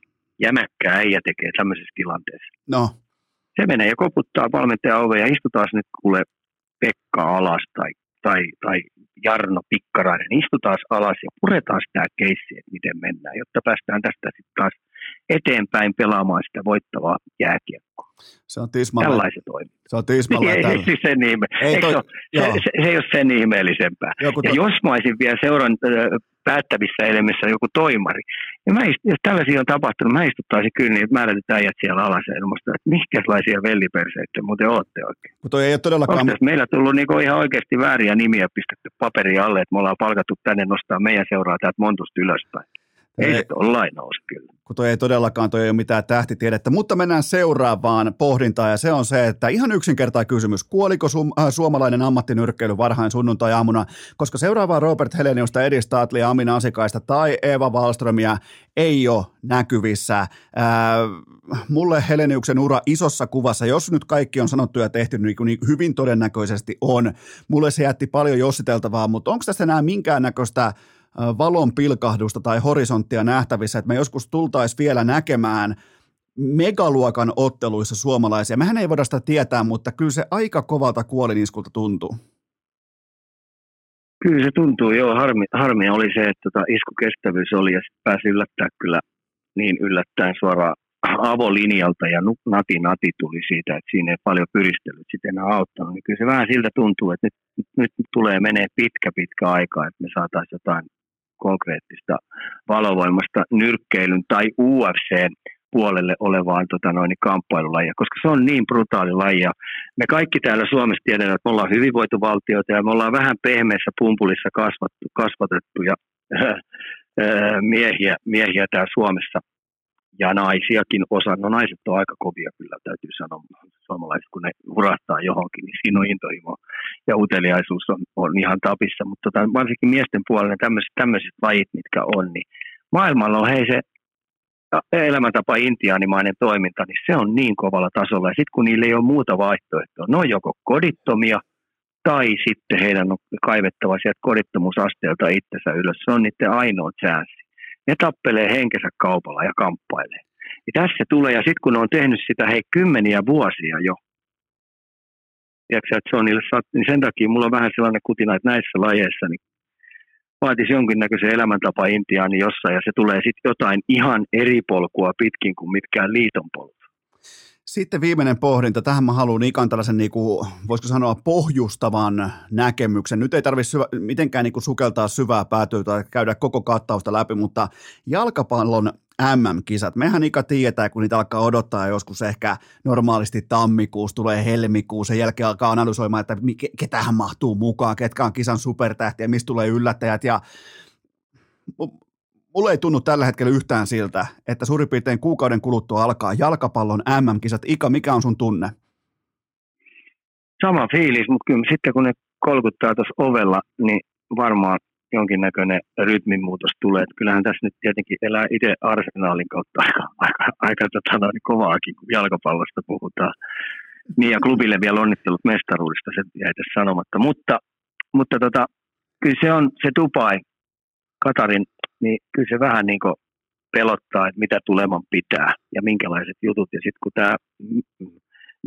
jämäkkä äijä tekee tämmöisessä tilanteessa? No. Se menee ja koputtaa valmentaja ove ja istutaan nyt kuule Pekka alas tai tai, tai Jarno Pikkarainen, istutaan alas ja puretaan sitä keissiä, miten mennään, jotta päästään tästä sitten taas eteenpäin pelaamaan sitä voittavaa jääkiekkoa. Se on tismalleen, Tällaiset toimii. Se on tismalleen ei, ei, siis sen ihme. Ei toi, se, se, se, ei ole sen ihmeellisempää. Joku to... Ja jos mä olisin vielä seuran äh, päättävissä elimissä joku toimari, niin mä ist, jos tällaisia on tapahtunut, mä istuttaisin kyllä niin, että määrätyt äijät siellä alas ja ilmasta, että minkälaisia velliperseitä muuten ootte oikein. Mutta ei ole todellakaan... Onko meillä tullut niinku ihan oikeasti vääriä nimiä pistetty paperi alle, että me ollaan palkattu tänne nostaa meidän seuraa täältä Montusta ylöspäin. Ei se ole lainaus kyllä. Kun toi ei todellakaan, toi ei ole mitään tähtitiedettä. Mutta mennään seuraavaan pohdintaan ja se on se, että ihan yksinkertainen kysymys. Kuoliko su- äh, suomalainen ammattinyrkkeily varhain sunnuntai-aamuna, koska seuraavaa Robert Heleniusta, Edi Statlia, Amina Asikaista tai Eva Wallströmiä ei ole näkyvissä. Äh, mulle Heleniuksen ura isossa kuvassa, jos nyt kaikki on sanottu ja tehty, niin, niin hyvin todennäköisesti on. Mulle se jätti paljon jossiteltavaa, mutta onko tässä enää minkäännäköistä valon pilkahdusta tai horisonttia nähtävissä, että me joskus tultaisiin vielä näkemään megaluokan otteluissa suomalaisia. Mehän ei voida sitä tietää, mutta kyllä se aika kovalta kuoliniskulta tuntuu. Kyllä se tuntuu, joo. Harmi, harmi oli se, että tota iskukestävyys oli ja sitten pääsi yllättää kyllä niin yllättäen suoraan avolinjalta ja nati nati tuli siitä, että siinä ei paljon pyristelyt sitten enää auttanut. Niin kyllä se vähän siltä tuntuu, että nyt, nyt tulee menee pitkä pitkä aika, että me saataisiin jotain konkreettista valovoimasta nyrkkeilyn tai UFC puolelle olevaan tota noin, kamppailulajia, koska se on niin brutaali laji. Ja me kaikki täällä Suomessa tiedetään, että me ollaan hyvinvointivaltioita ja me ollaan vähän pehmeässä pumpulissa kasvatettuja miehiä, miehiä täällä Suomessa ja naisiakin osa. No naiset on aika kovia kyllä, täytyy sanoa. Suomalaiset, kun ne hurahtaa johonkin, niin siinä on intohimo ja uteliaisuus on, on ihan tapissa. Mutta tota, varsinkin miesten puolella tämmöiset, tämmöiset lajit, mitkä on, niin maailmalla on hei se elämäntapa intiaanimainen toiminta, niin se on niin kovalla tasolla. Ja sitten kun niillä ei ole muuta vaihtoehtoa, ne on joko kodittomia tai sitten heidän on kaivettava sieltä kodittomuusasteelta itsensä ylös. Se on niiden ainoa chanssi ne tappelee henkensä kaupalla ja kamppailee. Ja tässä tulee, ja sitten kun ne on tehnyt sitä hei kymmeniä vuosia jo, tiedätkö, että se on niille niin sen takia mulla on vähän sellainen kutina, että näissä lajeissa niin vaatisi jonkinnäköisen elämäntapa intiaani jossain, ja se tulee sitten jotain ihan eri polkua pitkin kuin mitkään liiton polut. Sitten viimeinen pohdinta. Tähän mä haluan ikan tällaisen, niin kuin, voisiko sanoa, pohjustavan näkemyksen. Nyt ei tarvitse mitenkään niin kuin sukeltaa syvää päätyä tai käydä koko kattausta läpi, mutta jalkapallon MM-kisat. Mehän Ika tietää, kun niitä alkaa odottaa joskus ehkä normaalisti tammikuussa, tulee helmikuun, sen jälkeen alkaa analysoimaan, että ketähän mahtuu mukaan, ketkä on kisan supertähtiä, mistä tulee yllättäjät ja mulle ei tunnu tällä hetkellä yhtään siltä, että suurin piirtein kuukauden kuluttua alkaa jalkapallon MM-kisat. Ika, mikä on sun tunne? Sama fiilis, mutta kyllä sitten kun ne kolkuttaa tuossa ovella, niin varmaan jonkinnäköinen rytminmuutos tulee. Että kyllähän tässä nyt tietenkin elää itse arsenaalin kautta aika, aika, aika tota noin, kovaakin, kun jalkapallosta puhutaan. Niin ja klubille vielä onnittelut mestaruudesta, se jäi tässä sanomatta. Mutta, mutta tota, kyllä se on se Dubai, Katarin niin kyllä se vähän niin kuin pelottaa, että mitä tuleman pitää ja minkälaiset jutut. Ja sitten kun tämä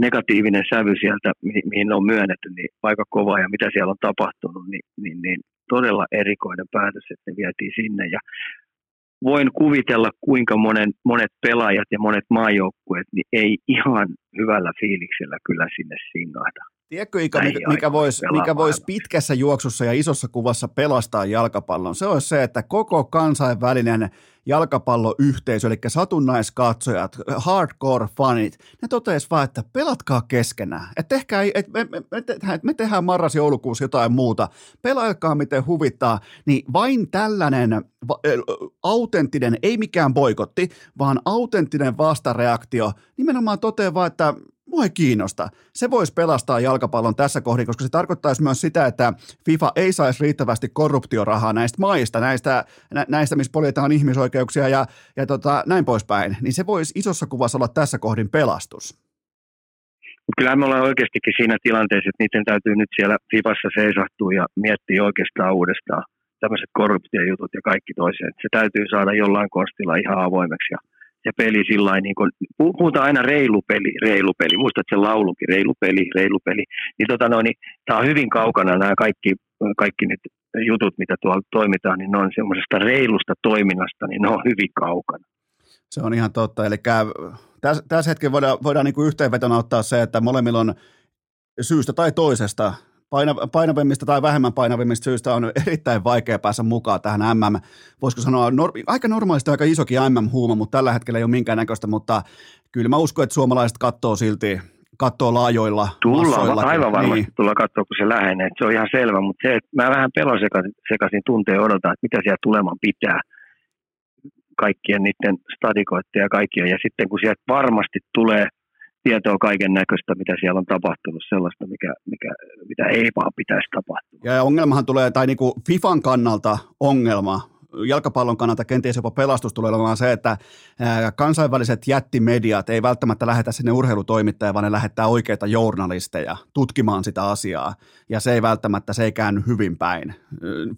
negatiivinen sävy sieltä, mihin on myönnetty, niin aika kova ja mitä siellä on tapahtunut, niin, niin, niin todella erikoinen päätös, että ne vietiin sinne. Ja voin kuvitella, kuinka monen, monet pelaajat ja monet maajoukkueet niin ei ihan hyvällä fiiliksellä kyllä sinne singahda. Tiedätkö Ika, mikä, mikä voisi mikä vois pitkässä juoksussa ja isossa kuvassa pelastaa jalkapallon? Se olisi se, että koko kansainvälinen jalkapalloyhteisö, eli satunnaiskatsojat, hardcore-fanit, ne toteisivat vaan, että pelatkaa keskenään. Että tehkää, et me, me, me, tehdään, me tehdään marras-joulukuussa jotain muuta. Pelailkaa miten huvittaa. Niin vain tällainen autenttinen, ei mikään boikotti, vaan autenttinen vastareaktio nimenomaan toteaa vaan, että mua ei kiinnosta. Se voisi pelastaa jalkapallon tässä kohdin, koska se tarkoittaisi myös sitä, että FIFA ei saisi riittävästi korruptiorahaa näistä maista, näistä, nä, näistä missä poljetaan ihmisoikeuksia ja, ja tota, näin poispäin. Niin se voisi isossa kuvassa olla tässä kohdin pelastus. Kyllä me ollaan oikeastikin siinä tilanteessa, että niiden täytyy nyt siellä FIFassa seisahtua ja miettiä oikeastaan uudestaan tämmöiset korruptiojutut ja kaikki toiseen. Se täytyy saada jollain konstilla ihan avoimeksi ja se peli sillä niin kuin, puhutaan aina reilu peli, reilu peli, muistat sen laulukin, reilu peli, reilu peli, niin, tota no, niin tämä on hyvin kaukana nämä kaikki, kaikki nyt jutut, mitä tuolla toimitaan, niin ne on semmoisesta reilusta toiminnasta, niin ne on hyvin kaukana. Se on ihan totta, eli tässä, tässä hetkellä voidaan, voidaan niin kuin yhteenvetona ottaa se, että molemmilla on syystä tai toisesta, painavimmista tai vähemmän painavimmista syistä on erittäin vaikea päästä mukaan tähän MM, voisiko sanoa, nor- aika normaalisti aika isokin MM-huuma, mutta tällä hetkellä ei ole minkäännäköistä, mutta kyllä mä uskon, että suomalaiset katsoo silti katsoo laajoilla Tullaan, aivan varmasti niin. tullaan katsoa, kun se lähenee. Se on ihan selvä, mutta se, että mä vähän pelon sekaisin, sekaisin tunteen odotan, että mitä siellä tuleman pitää kaikkien niiden stadikoiden ja kaikkien. Ja sitten kun sieltä varmasti tulee tietoa kaiken näköistä, mitä siellä on tapahtunut, sellaista, mikä, mikä, mitä ei vaan pitäisi tapahtua. Ja ongelmahan tulee, tai niin kuin FIFAn kannalta ongelma jalkapallon kannalta kenties jopa pelastus tulee olemaan se, että kansainväliset jättimediat ei välttämättä lähetä sinne urheilutoimittajia, vaan ne lähettää oikeita journalisteja tutkimaan sitä asiaa. Ja se ei välttämättä, se ei käänny hyvin päin.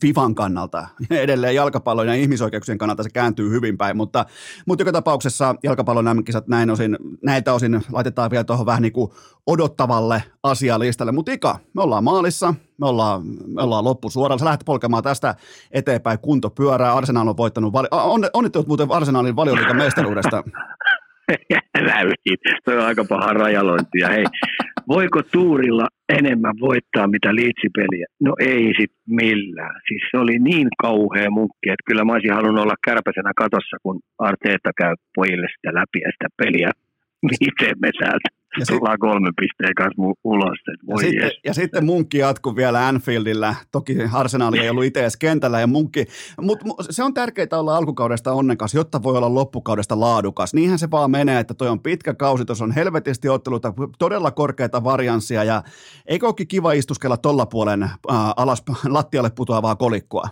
FIFAn kannalta, edelleen jalkapallon ja ihmisoikeuksien kannalta se kääntyy hyvin päin, mutta, mutta joka tapauksessa jalkapallon nämä näin osin, näitä osin laitetaan vielä tuohon vähän niin kuin odottavalle asialistalle. Mutta Ika, me ollaan maalissa, me ollaan, me ollaan loppusuoralla. Sä lähdet polkemaan tästä eteenpäin kuntopyörää. Arsenal on voittanut, vali- on, onnittelut muuten Arsenalin valioliikan mestaruudesta. Näytit. Se on aika paha rajalointi. Ja hei, voiko tuurilla enemmän voittaa mitä liitsipeliä? No ei sit millään. Siis se oli niin kauhea munkki, että kyllä mä olisin halunnut olla kärpäsenä katossa, kun Arteeta käy pojille sitä läpi ja sitä peliä. Miten me täältä ja tullaan sit, kolmen pisteen kanssa ulos. ja, sitten, ja sitten munkki jatkuu vielä Anfieldillä. Toki Arsenal ei ollut itse edes kentällä. Ja munkki, mutta se on tärkeää olla alkukaudesta onnekas, jotta voi olla loppukaudesta laadukas. Niinhän se vaan menee, että toi on pitkä kausi, tuossa on helvetisti otteluta, todella korkeita varianssia. Ja eikö olekin kiva istuskella tolla puolen äh, alas lattialle putoavaa kolikkoa?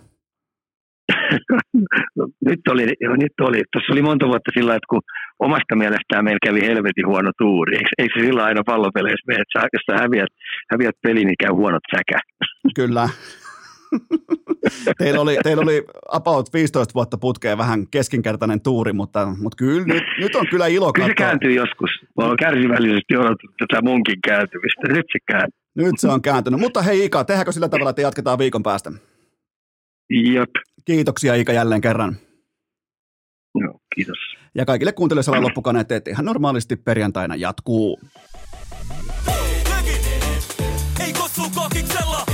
Nyt oli, nyt oli. Tuossa oli monta vuotta sillä että kun omasta mielestään meillä kävi helvetin huono tuuri. Eikö, eikö se sillä aina pallopeleissä mene, että jos sä häviät, häviät peli, niin käy huonot säkä? Kyllä. teillä, oli, teillä oli about 15 vuotta putkeen vähän keskinkertainen tuuri, mutta, mutta kyllä nyt, nyt on kyllä ilo Kyllä se kääntyy joskus. Mä oon kärsivällisesti odottanut tätä munkin kääntymistä. Nyt se kääntyy. Nyt se on kääntynyt. Mutta hei Ika, tehdäänkö sillä tavalla, että jatketaan viikon päästä? Jep. Kiitoksia Ika jälleen kerran. Joo, kiitos. Ja kaikille kuuntelijoille loppukaneet, että ihan normaalisti perjantaina jatkuu. Ei kossu kokiksella,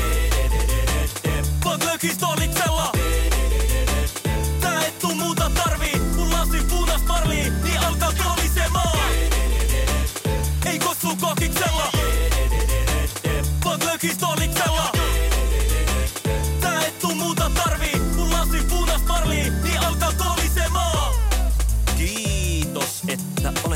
vaan.